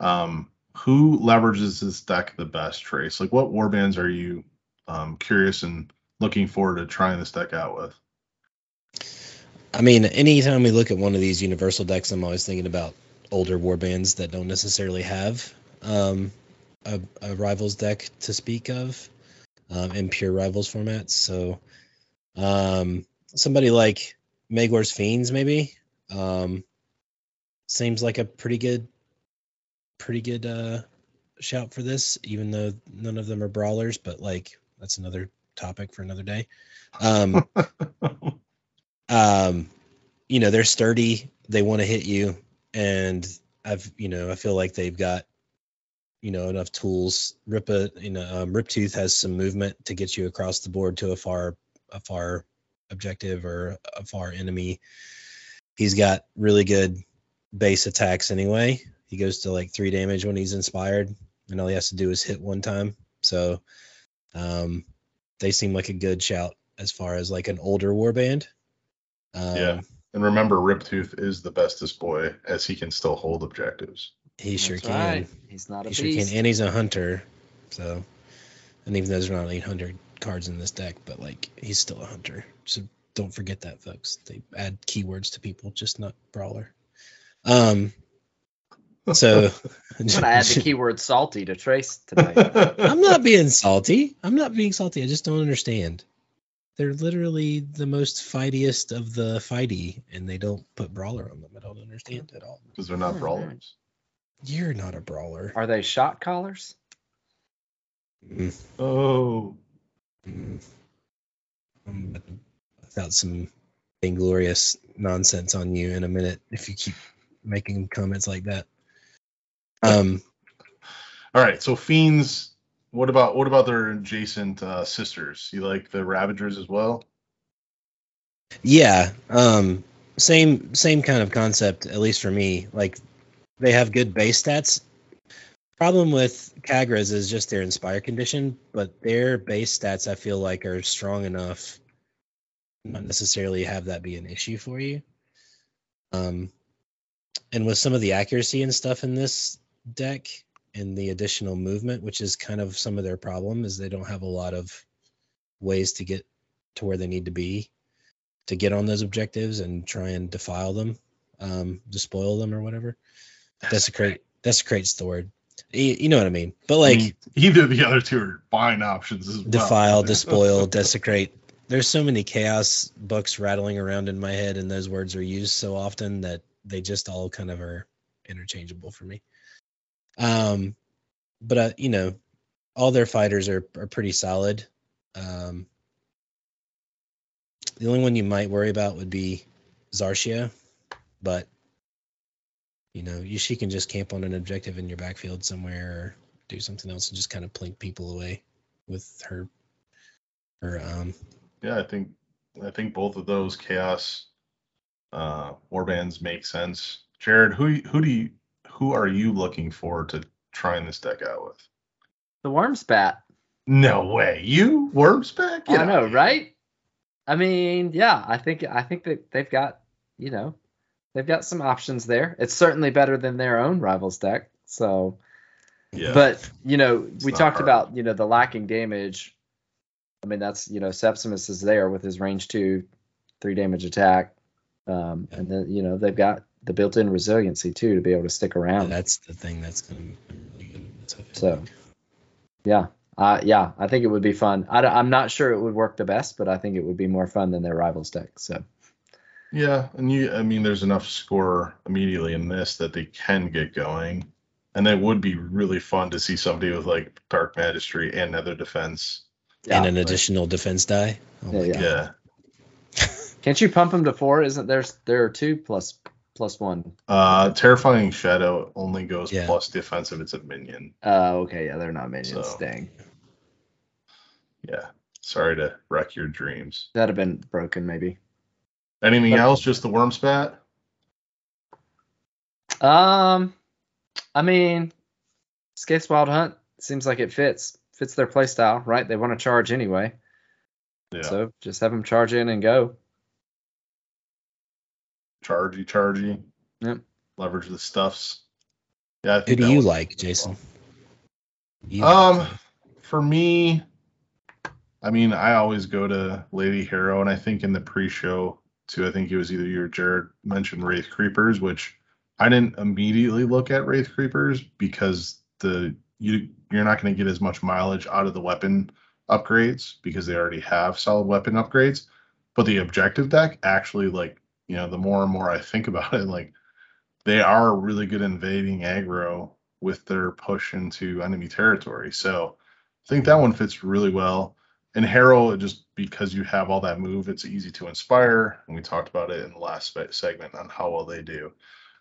Um, who leverages this deck the best, Trace? Like what warbands are you um, curious and looking forward to trying this deck out with? I mean, anytime we look at one of these universal decks, I'm always thinking about older warbands that don't necessarily have um, a, a rivals deck to speak of um, in pure rivals formats. So, um, somebody like Magor's Fiends, maybe, um, seems like a pretty good, pretty good uh, shout for this. Even though none of them are brawlers, but like that's another topic for another day. Um, um you know they're sturdy they want to hit you and i've you know i feel like they've got you know enough tools. Rip a you know um, Riptooth has some movement to get you across the board to a far a far objective or a far enemy. He's got really good base attacks anyway. He goes to like three damage when he's inspired and all he has to do is hit one time. So um they seem like a good shout as far as like an older warband. Um, Yeah. And remember, Riptooth is the bestest boy as he can still hold objectives. He sure That's can. right. He's not a He sure can. And he's a hunter. So, and even though there's not 800 cards in this deck, but like he's still a hunter. So don't forget that, folks. They add keywords to people, just not brawler. Um. So I'm gonna add the keyword salty to trace tonight. I'm not being salty. I'm not being salty. I just don't understand. They're literally the most fightiest of the fighty, and they don't put brawler on them. I don't understand at all. because they're not Oh, brawlers. You're not a brawler. Are they shot collars? Mm. Oh. Mm. I'm about to bust out some inglorious nonsense on you in a minute if you keep making comments like that. Um, All right. So fiends. What about what about their adjacent uh, sisters? You like the Ravagers as well? yeah, um, same same kind of concept, at least for me. Like they have good base stats. Problem with Khagra's is just their inspire condition, but their base stats I feel like are strong enough not necessarily have that be an issue for you. Um, and with some of the accuracy and stuff in this deck and the additional movement, which is kind of some of their problem, is they don't have a lot of ways to get to where they need to be to get on those objectives and try and defile them, um, despoil them or whatever. Desecrate, desecrate's the word. You, you know what I mean? But I like mean, either the other two are fine options as well. defile, despoil, desecrate. There's so many chaos books rattling around in my head, and those words are used so often that they just all kind of are interchangeable for me. Um, but uh, you know, all their fighters are are pretty solid. Um, the only one you might worry about would be Zarshia, but you know, you, she can just camp on an objective in your backfield somewhere or do something else and just kind of plink people away with her her um Yeah, I think I think both of those chaos uh warbands make sense. Jared, who who do you who are you looking for to trying this deck out with? The Wurmspat. No way. You Wurmspat? I know, right? I mean, yeah, I think I think that they've got, you know, they've got some options there. It's certainly better than their own rivals deck. So, Yeah. but you know, we talked hard. about you know the lacking damage. I mean, that's you know Septimus is there with his range two, three damage attack, um, and then you know they've got the built-in resiliency too to be able to stick around. that's the thing that's gonna be really good. That's what I feel So, yeah, uh, yeah, I think it would be fun. I, am not sure it would work the best, but I think it would be more fun than their rivals deck. So, Yeah, and you I mean there's enough score immediately in this that they can get going. And it would be really fun to see somebody with like Dark Majesty and Nether Defense. yeah. and an additional defense die. Oh Yeah, yeah. God. Yeah. Can't you pump them to four? Isn't there there are two plus plus one? Uh Terrifying Shadow only goes Yeah. plus defense if it's a minion. Uh, okay, yeah, they're not minions. So- Dang, Yeah. Sorry to wreck your dreams. that'd have been broken maybe. Anything But- else? Just the Wurmspat? Um, I mean, Skaeth's Wild Hunt seems like it fits fits their play style, right? They want to charge anyway, Yeah. so just have them charge in and go. chargy, chargy. Yep. Leverage the stuffs. Yeah. I Who do you like, Jason? You- Um, for me, I mean, I always go to Lady Harrow, and I think in the pre-show too, I think it was either you or Jared mentioned Wraith Creepers, which I didn't immediately look at Wraith Creepers because the you you're not going to get as much mileage out of the weapon upgrades because they already have solid weapon upgrades. But the objective deck actually, like, you know, the more and more I think about it, like they are really good invading aggro with their push into enemy territory. So I think that one fits really well. And Harrow, just because you have all that move, it's easy to inspire. And we talked about it in the last segment on how well they do.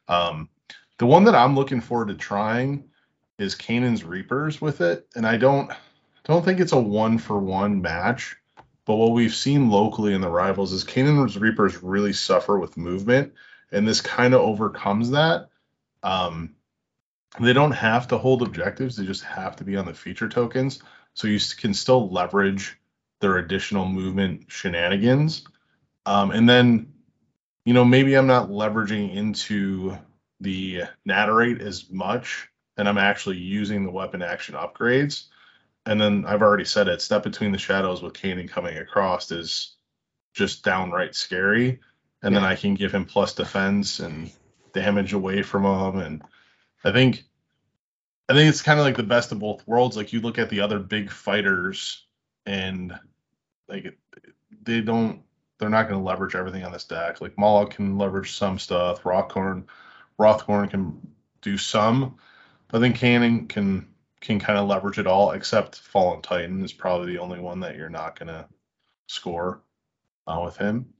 Um, the one that I'm looking forward to trying is Kainan's Reapers with it. And I don't don't think it's a one for one match. But what we've seen locally in the rivals is Kainan's Reapers really suffer with movement, and this kind of overcomes that. Um, they don't have to hold objectives; they just have to be on the feature tokens, so you can still leverage their additional movement shenanigans. Um, and then, you know, maybe I'm not leveraging into the Nadirite as much, and I'm actually using the weapon action upgrades. And then I've already said it. Step between the shadows with Kainan coming across is just downright scary. And then I can give him plus defense and damage away from him. And I think I think it's kind of like the best of both worlds. Like you look at the other big fighters and like they don't they're not going to leverage everything on this deck. Like Mollog can leverage some stuff. Rothcorn Rothcorn can do some. but then Kainan can can kind of leverage it all, except Fallen Titan is probably the only one that you're not gonna score uh, with him.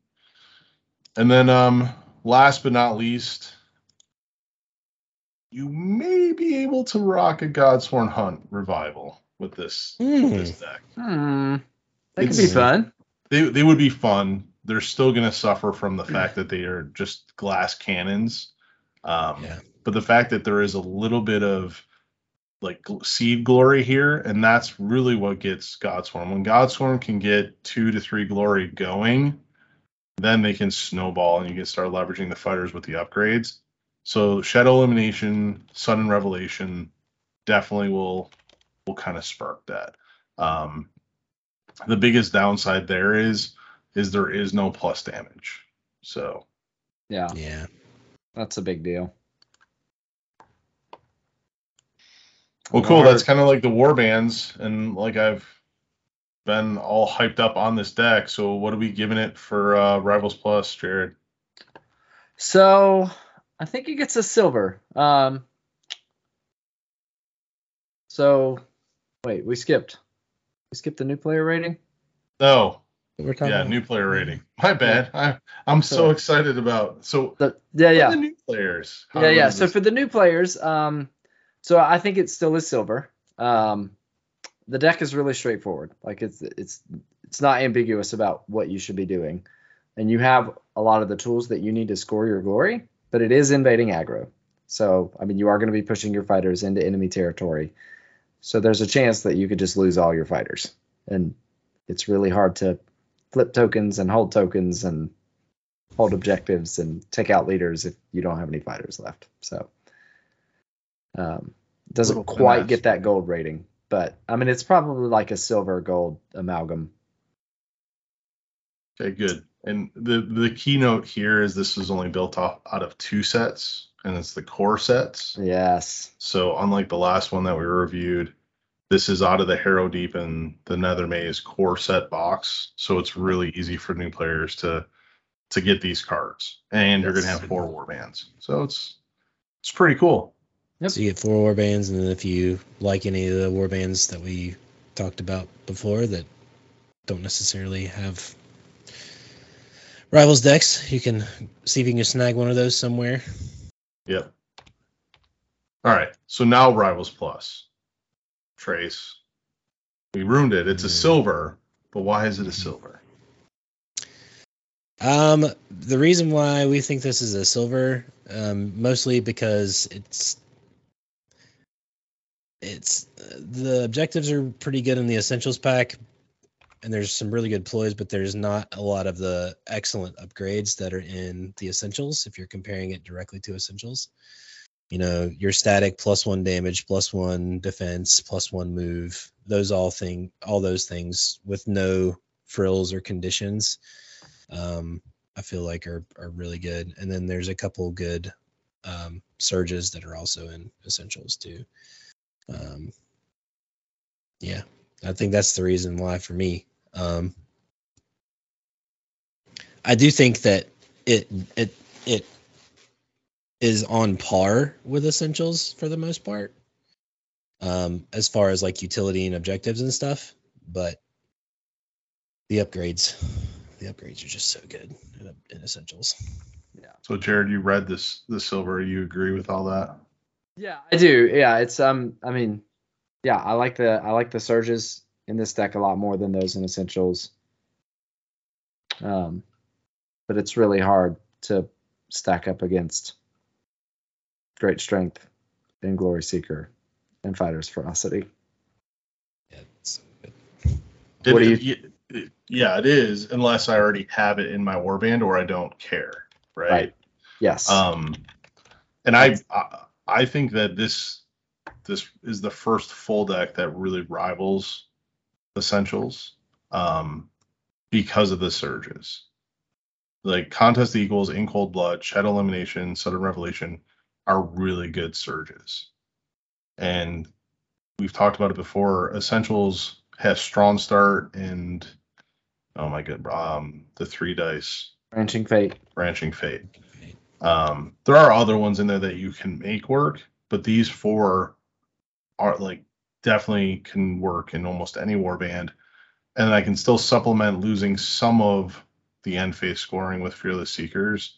And then, um, last but not least, you may be able to rock a Godsworn Hunt revival with this Hmm. this deck. Hmm, that could be fun. They they would be fun. They're still gonna suffer from the fact that they are just glass cannons. Um, Yeah. but the fact that there is a little bit of like seed glory here, and that's really what gets Godsworn. When Godsworn can get two to three glory going, then they can snowball and you can start leveraging the fighters with the upgrades. So Shadow Elimination, Sudden Revelation definitely will will kind of spark that. Um, the biggest downside there is is there is no plus damage. So Yeah, Yeah. that's a big deal. Well, cool. That's kind of like the war bands, and like I've been all hyped up on this deck. So, what are we giving it for uh, Rivals Plus, Jared? So I think he gets a silver. Um, so wait, we skipped. We skipped the new player rating. No, We're talking yeah, about- new player rating. My bad. I I'm so So- excited about so The, yeah, yeah. the new players. how yeah, yeah. So this- for the new players, um, so I think it still is silver. Um, the deck is really straightforward. Like it's it's it's not ambiguous about what you should be doing, and you have a lot of the tools that you need to score your glory. But it is invading aggro, so I mean you are going to be pushing your fighters into enemy territory. So there's a chance that you could just lose all your fighters, and it's really hard to flip tokens and hold tokens and hold objectives and take out leaders if you don't have any fighters left. So um, doesn't quite get that gold rating, but I mean it's probably like a silver gold amalgam. Okay, good. And the the keynote here is this was only built off out of two sets, and it's the core sets. Yes. So unlike the last one that we reviewed, this is out of the Harrowdeep and the Nethermaze core set box. So it's really easy for new players to to get these cards. And you're gonna have four war bands. So it's it's pretty cool. Yep. So you get four war bands, and then if you like any of the war bands that we talked about before that don't necessarily have rivals decks, you can see if you can snag one of those somewhere. Yep. All right. So now Rivals Plus. Trace. We ruined it. It's a Mm. silver, but why is it a silver? Um, the reason why we think this is a silver, um, mostly because it's it's uh, the objectives are pretty good in the essentials pack, and there's some really good ploys, but there's not a lot of the excellent upgrades that are in the essentials. If you're comparing it directly to essentials, you know your static plus one damage, plus one defense, plus one move. Those all thing all those things with no frills or conditions um, I feel like are are really good. And then there's a couple good um, surges that are also in essentials too. Um, yeah, I think that's the reason why for me. Um, I do think that it it it is on par with essentials for the most part, um, as far as like utility and objectives and stuff. But the upgrades, the upgrades are just so good in, in essentials. Yeah. So Jared, you read this the silver. You agree with all that? Yeah, I do. Yeah, it's um I mean, yeah, I like the I like the surges in this deck a lot more than those in essentials. Um but it's really hard to stack up against great strength and glory seeker and fighter's ferocity. Yeah, What do you- it- yeah, it is, unless I already have it in my warband or I don't care, right? Right. Yes. Um, and I, I I think that this this is the first full deck that really rivals essentials, um, because of the surges. Like contest equals, in cold blood, shadow elimination, sudden revelation are really good surges, and we've talked about it before. Essentials has strong start and oh my god, um, the three dice Branching fate. branching fate. Um, there are other ones in there that you can make work, but these four are like definitely can work in almost any warband. And I can still supplement losing some of the end phase scoring with Fearless Seekers.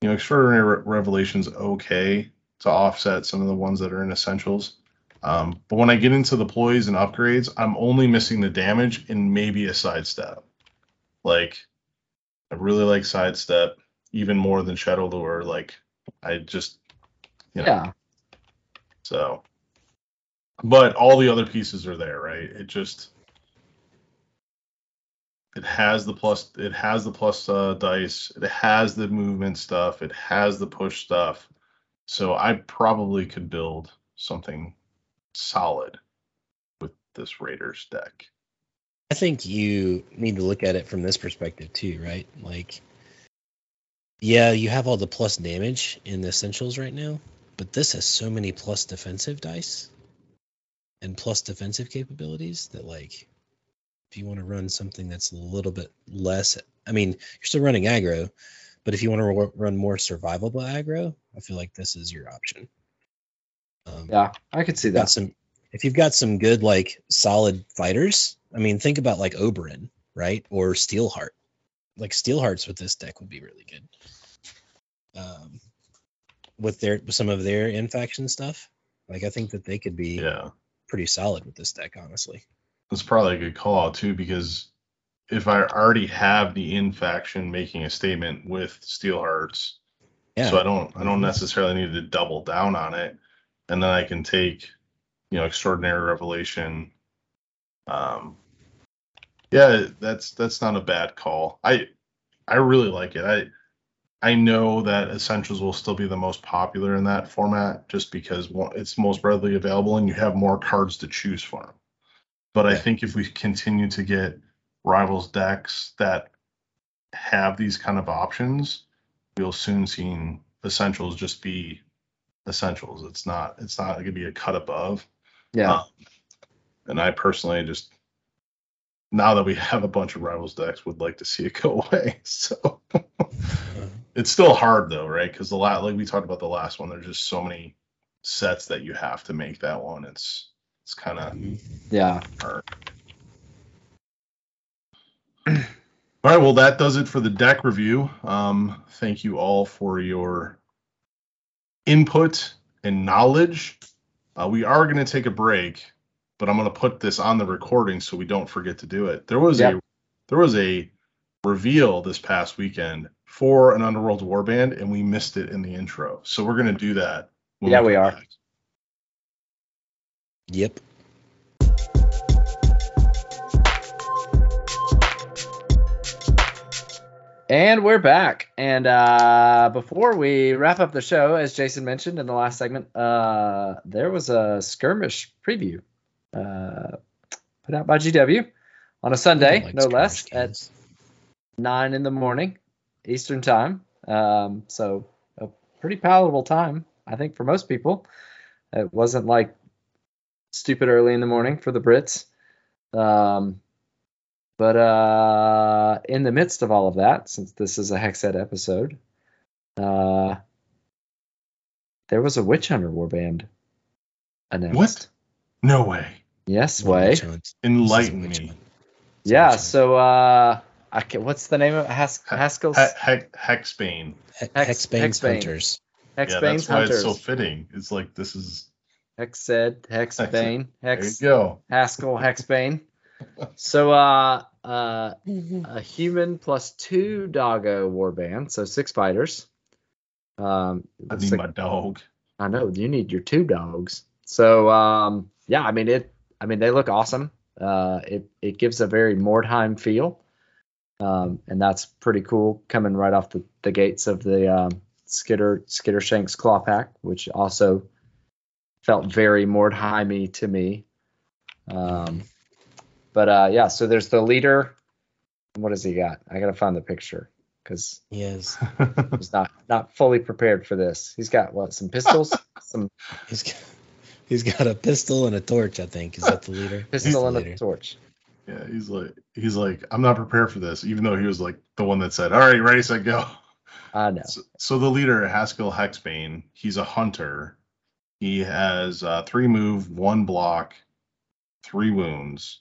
You know, Extraordinary Re- Revelation's okay to offset some of the ones that are in Essentials. Um, but when I get into the ploys and upgrades, I'm only missing the damage and maybe a sidestep. Like, I really like sidestep even more than Shadow Lure. Like, I just, you know, Yeah. so. But all the other pieces are there, right? It just, it has the plus, it has the plus uh, dice, it has the movement stuff, it has the push stuff. So I probably could build something solid with this Raiders deck. I think you need to look at it from this perspective too, right? Like, yeah, you have all the plus damage in the essentials right now, but this has so many plus defensive dice and plus defensive capabilities that like if you want to run something that's a little bit less I mean, you're still running aggro, but if you want to run more survivable aggro, I feel like this is your option. Um, Yeah, I could see that. some if you've got some good like solid fighters i mean think about like oberon right or steelheart like steelhearts with this deck would be really good um with their with some of their infaction stuff like i think that they could be Yeah. Pretty solid with this deck honestly That's probably a good call out too, because if I already have the in faction making a statement with Steelhearts, yeah so I don't I don't Mhm. necessarily need to double down on it, and then I can take, you know, extraordinary revelation. Um, yeah, that's that's not a bad call. I I really like it. I I know that essentials will still be the most popular in that format, just because it's most readily available and you have more cards to choose from. But I think if we continue to get rivals decks that have these kind of options, we'll soon see essentials just be essentials. It's not it's not going to be a cut above. Yeah. Um, and I personally just now that we have a bunch of rivals decks would like to see it go away. So Uh, it's still hard though, right? Because the lot like we talked about the last one, there's just so many sets that you have to make that one. It's it's kind of Yeah. hard. All right, well that does it for the deck review. Um, thank you all for your input and knowledge. Uh, we are going to take a break, but I'm going to put this on the recording so we don't forget to do it. There was a there was a reveal this past weekend for an Underworld Warband, and we missed it in the intro. So we're going to do that. Yeah, we come are. back. yep And we're back. And uh, before we wrap up the show, as Jason mentioned in the last segment, uh, there was a skirmish preview uh, put out by GW on a Sunday, Like no less, skirmish at nine in the morning Eastern time. Um, so a pretty palatable time, I think, for most people. It wasn't like stupid early in the morning for the Brits. Um, but uh, in the midst of all of that, since this is a Hexed episode, uh, there was a Witch Hunter warband announced. What? No way. Yes, way. witch hunt. This is a Enlighten me. hunt. It's a Yeah. So uh, I can, what's the name of it? Has- Haskel's He- Hex- Hexbane. He- Hex- Hexbane's Hexbane. hunters Yeah, that's why Hunters. it's so fitting. It's like this is Hexed, Hexbane, there you go. Haskel, Hexbane. So uh, uh, a human plus two doggo warband, so six fighters. Um, I need like- my dog. I know you need your two dogs. So um, yeah, I mean it. I mean they look awesome. Uh, it it gives a very Mordheim feel, um, and that's pretty cool coming right off the, the gates of the um, Skitter Skittershanks Claw Pack, which also felt very Mordheimy to me. Um, but uh, yeah, so there's the leader. What has he got? I gotta find the picture because he is was not not fully prepared for this. He's got what? Some pistols, some he's got he's got a pistol and a torch i think is that the leader pistol the and a torch. Yeah, he's like he's like I'm not prepared for this, even though he was like the one that said, "All right, ready, set, go." I know. So, so the leader, Haskel Hexbane, he's a hunter. He has uh, three move, one block, three wounds.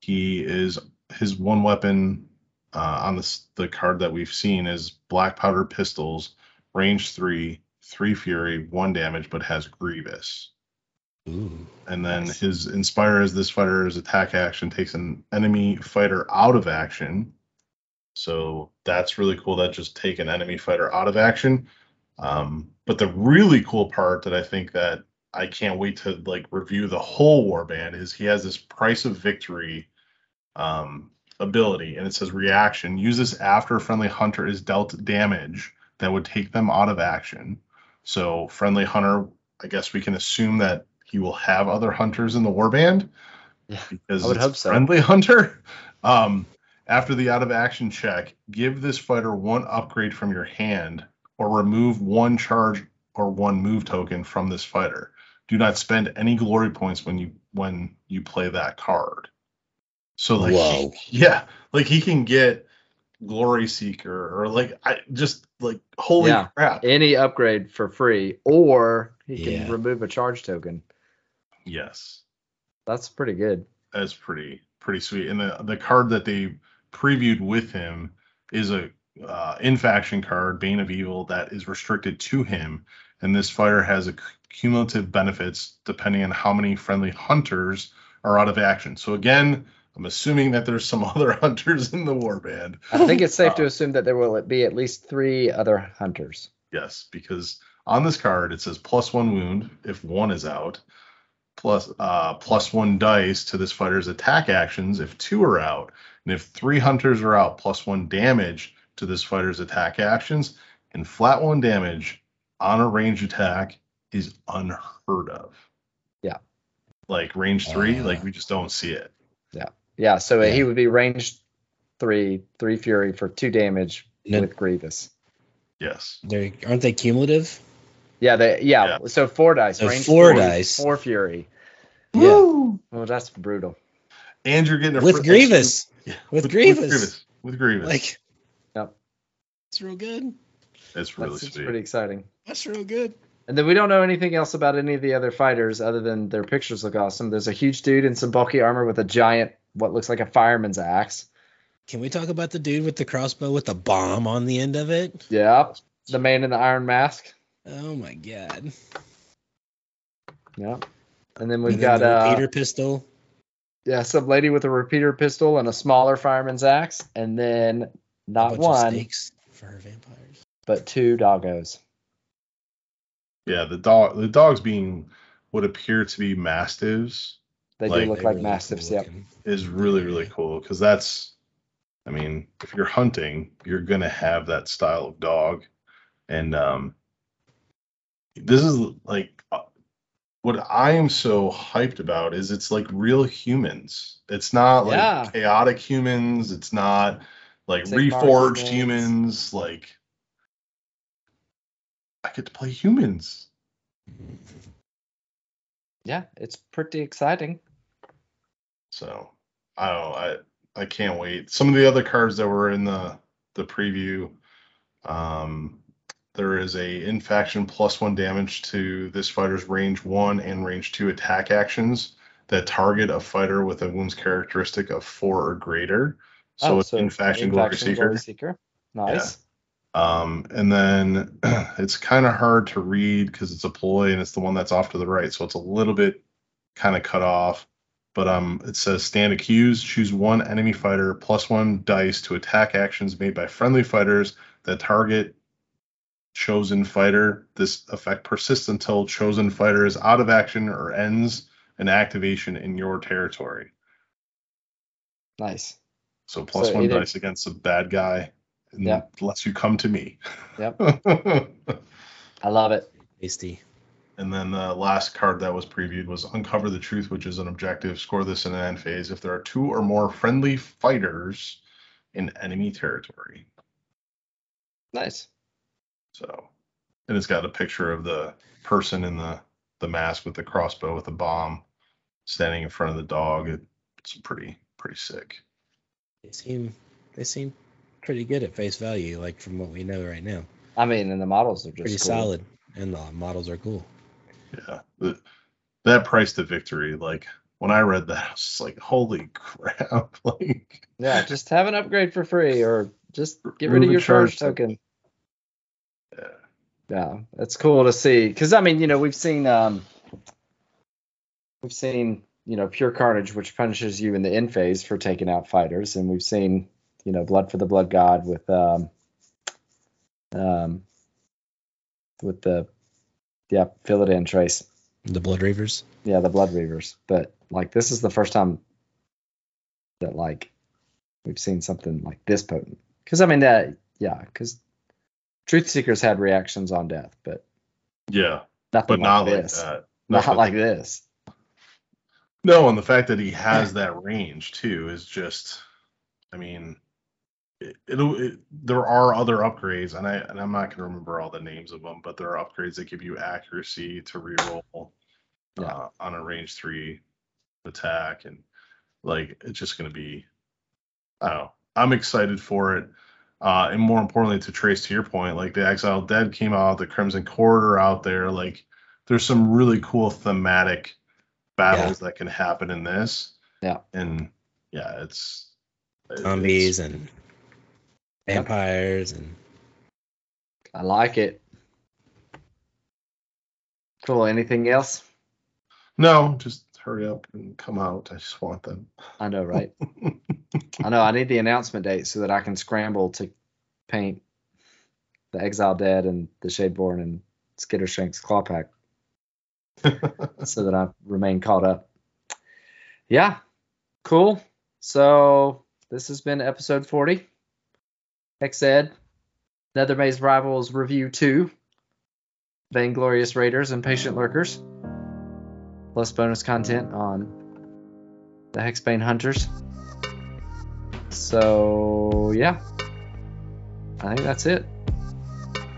He is his one weapon uh, on this the card that we've seen is black powder pistols, range three, three fury, one damage, but has grievous. Ooh. And then Nice. his inspire as this fighter's attack action takes an enemy fighter out of action. So that's really cool. That just take an enemy fighter out of action. Um, but the really cool part that I think that I can't wait to like review the whole warband is he has this price of victory um, ability, and it says reaction. Use this after a friendly hunter is dealt damage that would take them out of action. So friendly hunter, I guess we can assume that he will have other hunters in the warband Yeah, because I would it's hope so. friendly hunter. Um, after the out of action check, give this fighter one upgrade from your hand or remove one charge or one move token from this fighter. do not spend any glory points when you when you play that card. So like Whoa. yeah, like he can get glory seeker or like I just like holy Yeah. crap. Any upgrade for free, or he can Yeah. remove a charge token. Yes. That's pretty good. That's pretty pretty sweet. And the the card that they previewed with him is a uh, in faction card, Bane of Evil, that is restricted to him. And this fighter has a cumulative benefits depending on how many friendly hunters are out of action. So again, I'm assuming that there's some other hunters in the warband. I think it's safe to Uh, assume that there will be at least three other hunters. Yes, because on this card it says plus one wound if one is out, plus uh plus one dice to this fighter's attack actions if two are out, and if three hunters are out, plus one damage to this fighter's attack actions, and flat one damage on a range attack is unheard of. Yeah. Like range three, Uh. like we just don't see it. Yeah, Yeah. so Yeah. he would be ranged three, three fury for two damage No. with Grievous. Yes. They aren't they cumulative? Yeah, they yeah. So four dice, So range four three, dice. four fury. Yeah. Well, that's brutal. And you're getting a With fr- Grievous. Yeah, With Grievous. Grievous. With Grievous. Like Yep. it's real good. it's really That's it's sweet. pretty exciting. That's real good. And then we don't know anything else about any of the other fighters other than their pictures look awesome. There's a huge dude in some bulky armor with a giant, what looks like a fireman's axe. Can we talk about the dude with the crossbow with the bomb on the end of it? Yeah, The man in the iron mask. Oh my god. Yeah. And then we've And then got the uh, repeater pistol. yeah, some lady with a repeater pistol and a smaller fireman's axe, and then not one for her vampires. but two doggos. Yeah, the dog the dogs being what appear to be mastiffs They Like, do look like really mastiffs. cool Yep. is really really cool because that's I mean, if you're hunting, you're gonna have that style of dog, and um, this is like uh, what I am so hyped about is it's like real humans. It's not like Yeah. chaotic humans. It's not like Sigmar reforged humans. humans. Like I get to play humans. Yeah, it's pretty exciting. So I don't. I I can't wait. Some of the other cards that were in the the preview, um, there is a in faction plus one damage to this fighter's range one and range two attack actions that target a fighter with a wounds characteristic of four or greater. So Oh, it's in faction glory seeker. Glory Seeker. Nice. Um, and then it's kind of hard to read because it's a ploy and it's the one that's off to the right, so it's a little bit kind of cut off. But um, it says stand accused, choose one enemy fighter plus one dice to attack actions made by friendly fighters that target chosen fighter. This effect persists until chosen fighter is out of action or ends an activation in your territory. Nice. So plus So one either- dice against a bad guy, Yeah. unless you come to me. Yep. I love it. Tasty. And then the last card that was previewed was Uncover the Truth, which is an objective. Score this in an end phase if there are two or more friendly fighters in enemy territory. Nice. So, and it's got a picture of the person in the the mask with the crossbow with the bomb standing in front of the dog. It, it's pretty pretty sick. They seem they seem pretty good at face value, like from what we know right now. I mean, and the models are just Pretty cool. solid. And the models are cool. Yeah, the, that price to victory, like when I read that, I was just like, holy crap! like, Yeah, just have an upgrade for free, or just get rid of your charge charge token. Yeah. Yeah, it's cool to see. Because I mean, you know, we've seen um, we've seen you know pure carnage, which punishes you in the end phase for taking out fighters, and we've seen you know blood for the blood god with um, um, with the yeah, fill it in, Trace. The Blood Reavers. Yeah, the blood reavers. But like, this is the first time that like we've seen something like this potent. Because I mean that yeah, because truth seekers had reactions on death, but yeah, nothing but like not like this. that. Not like this. No, and the fact that he has that range too is just, I mean, it, it'll. It, there are other upgrades, and I and I'm not gonna remember all the names of them, but there are upgrades that give you accuracy to reroll Yeah. uh, on a range three attack, and like it's just gonna be. I don't know. I'm excited for it. Uh, and more importantly, to trace to your point, like the Exiled Dead came out, the Crimson Corridor out there, like there's some really cool thematic battles that can happen in this. Yeah. And yeah, it's it's- Zombies and vampires and I like it. Cool. Anything else? No, just hurry up and come out. I just want them. I know, right? I know. I need the announcement date so that I can scramble to paint the Exile Dead and the Shadeborn and Skittershanks Claw Pack so that I remain caught up. Yeah, cool. So this has been episode 40. Hexed, Nethermaze Rivals Review 2, Vainglorious Raiders and Patient Lurkers, plus bonus content on the Hexbane Hunters. So yeah, I think that's it.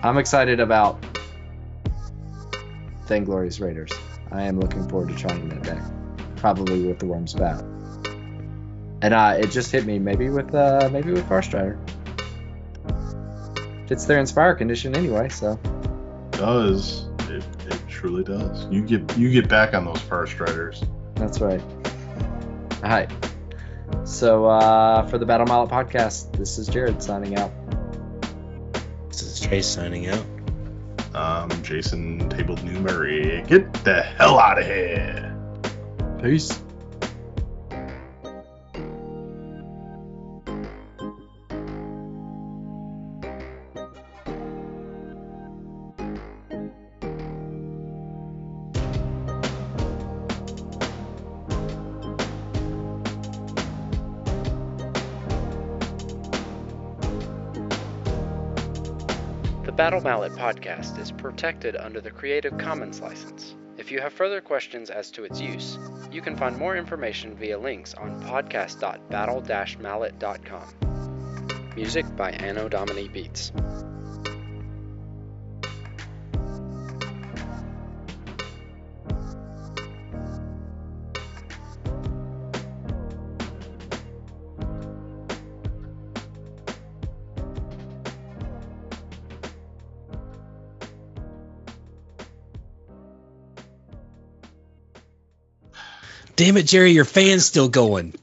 I'm excited about Vainglorious Raiders. I am looking forward to trying that deck, probably with the Wurmspat. And uh, it just hit me, maybe with uh, maybe with Farstrider. It's their Inspire condition anyway, so does it, it truly does. You get you get back on those Farstriders. that's right. All right. So uh, for the Battle Mallet podcast, this is Jared signing out. this is Chase signing out. Um, Jason tabled New Murray. Get the hell out of here. Peace. Mallet podcast is protected under the Creative Commons license. If you have further questions as to its use, you can find more information via links on podcast.battle-mallet.com. Music by Anno Domini Beats. Damn it, Jerry, your fan's still going.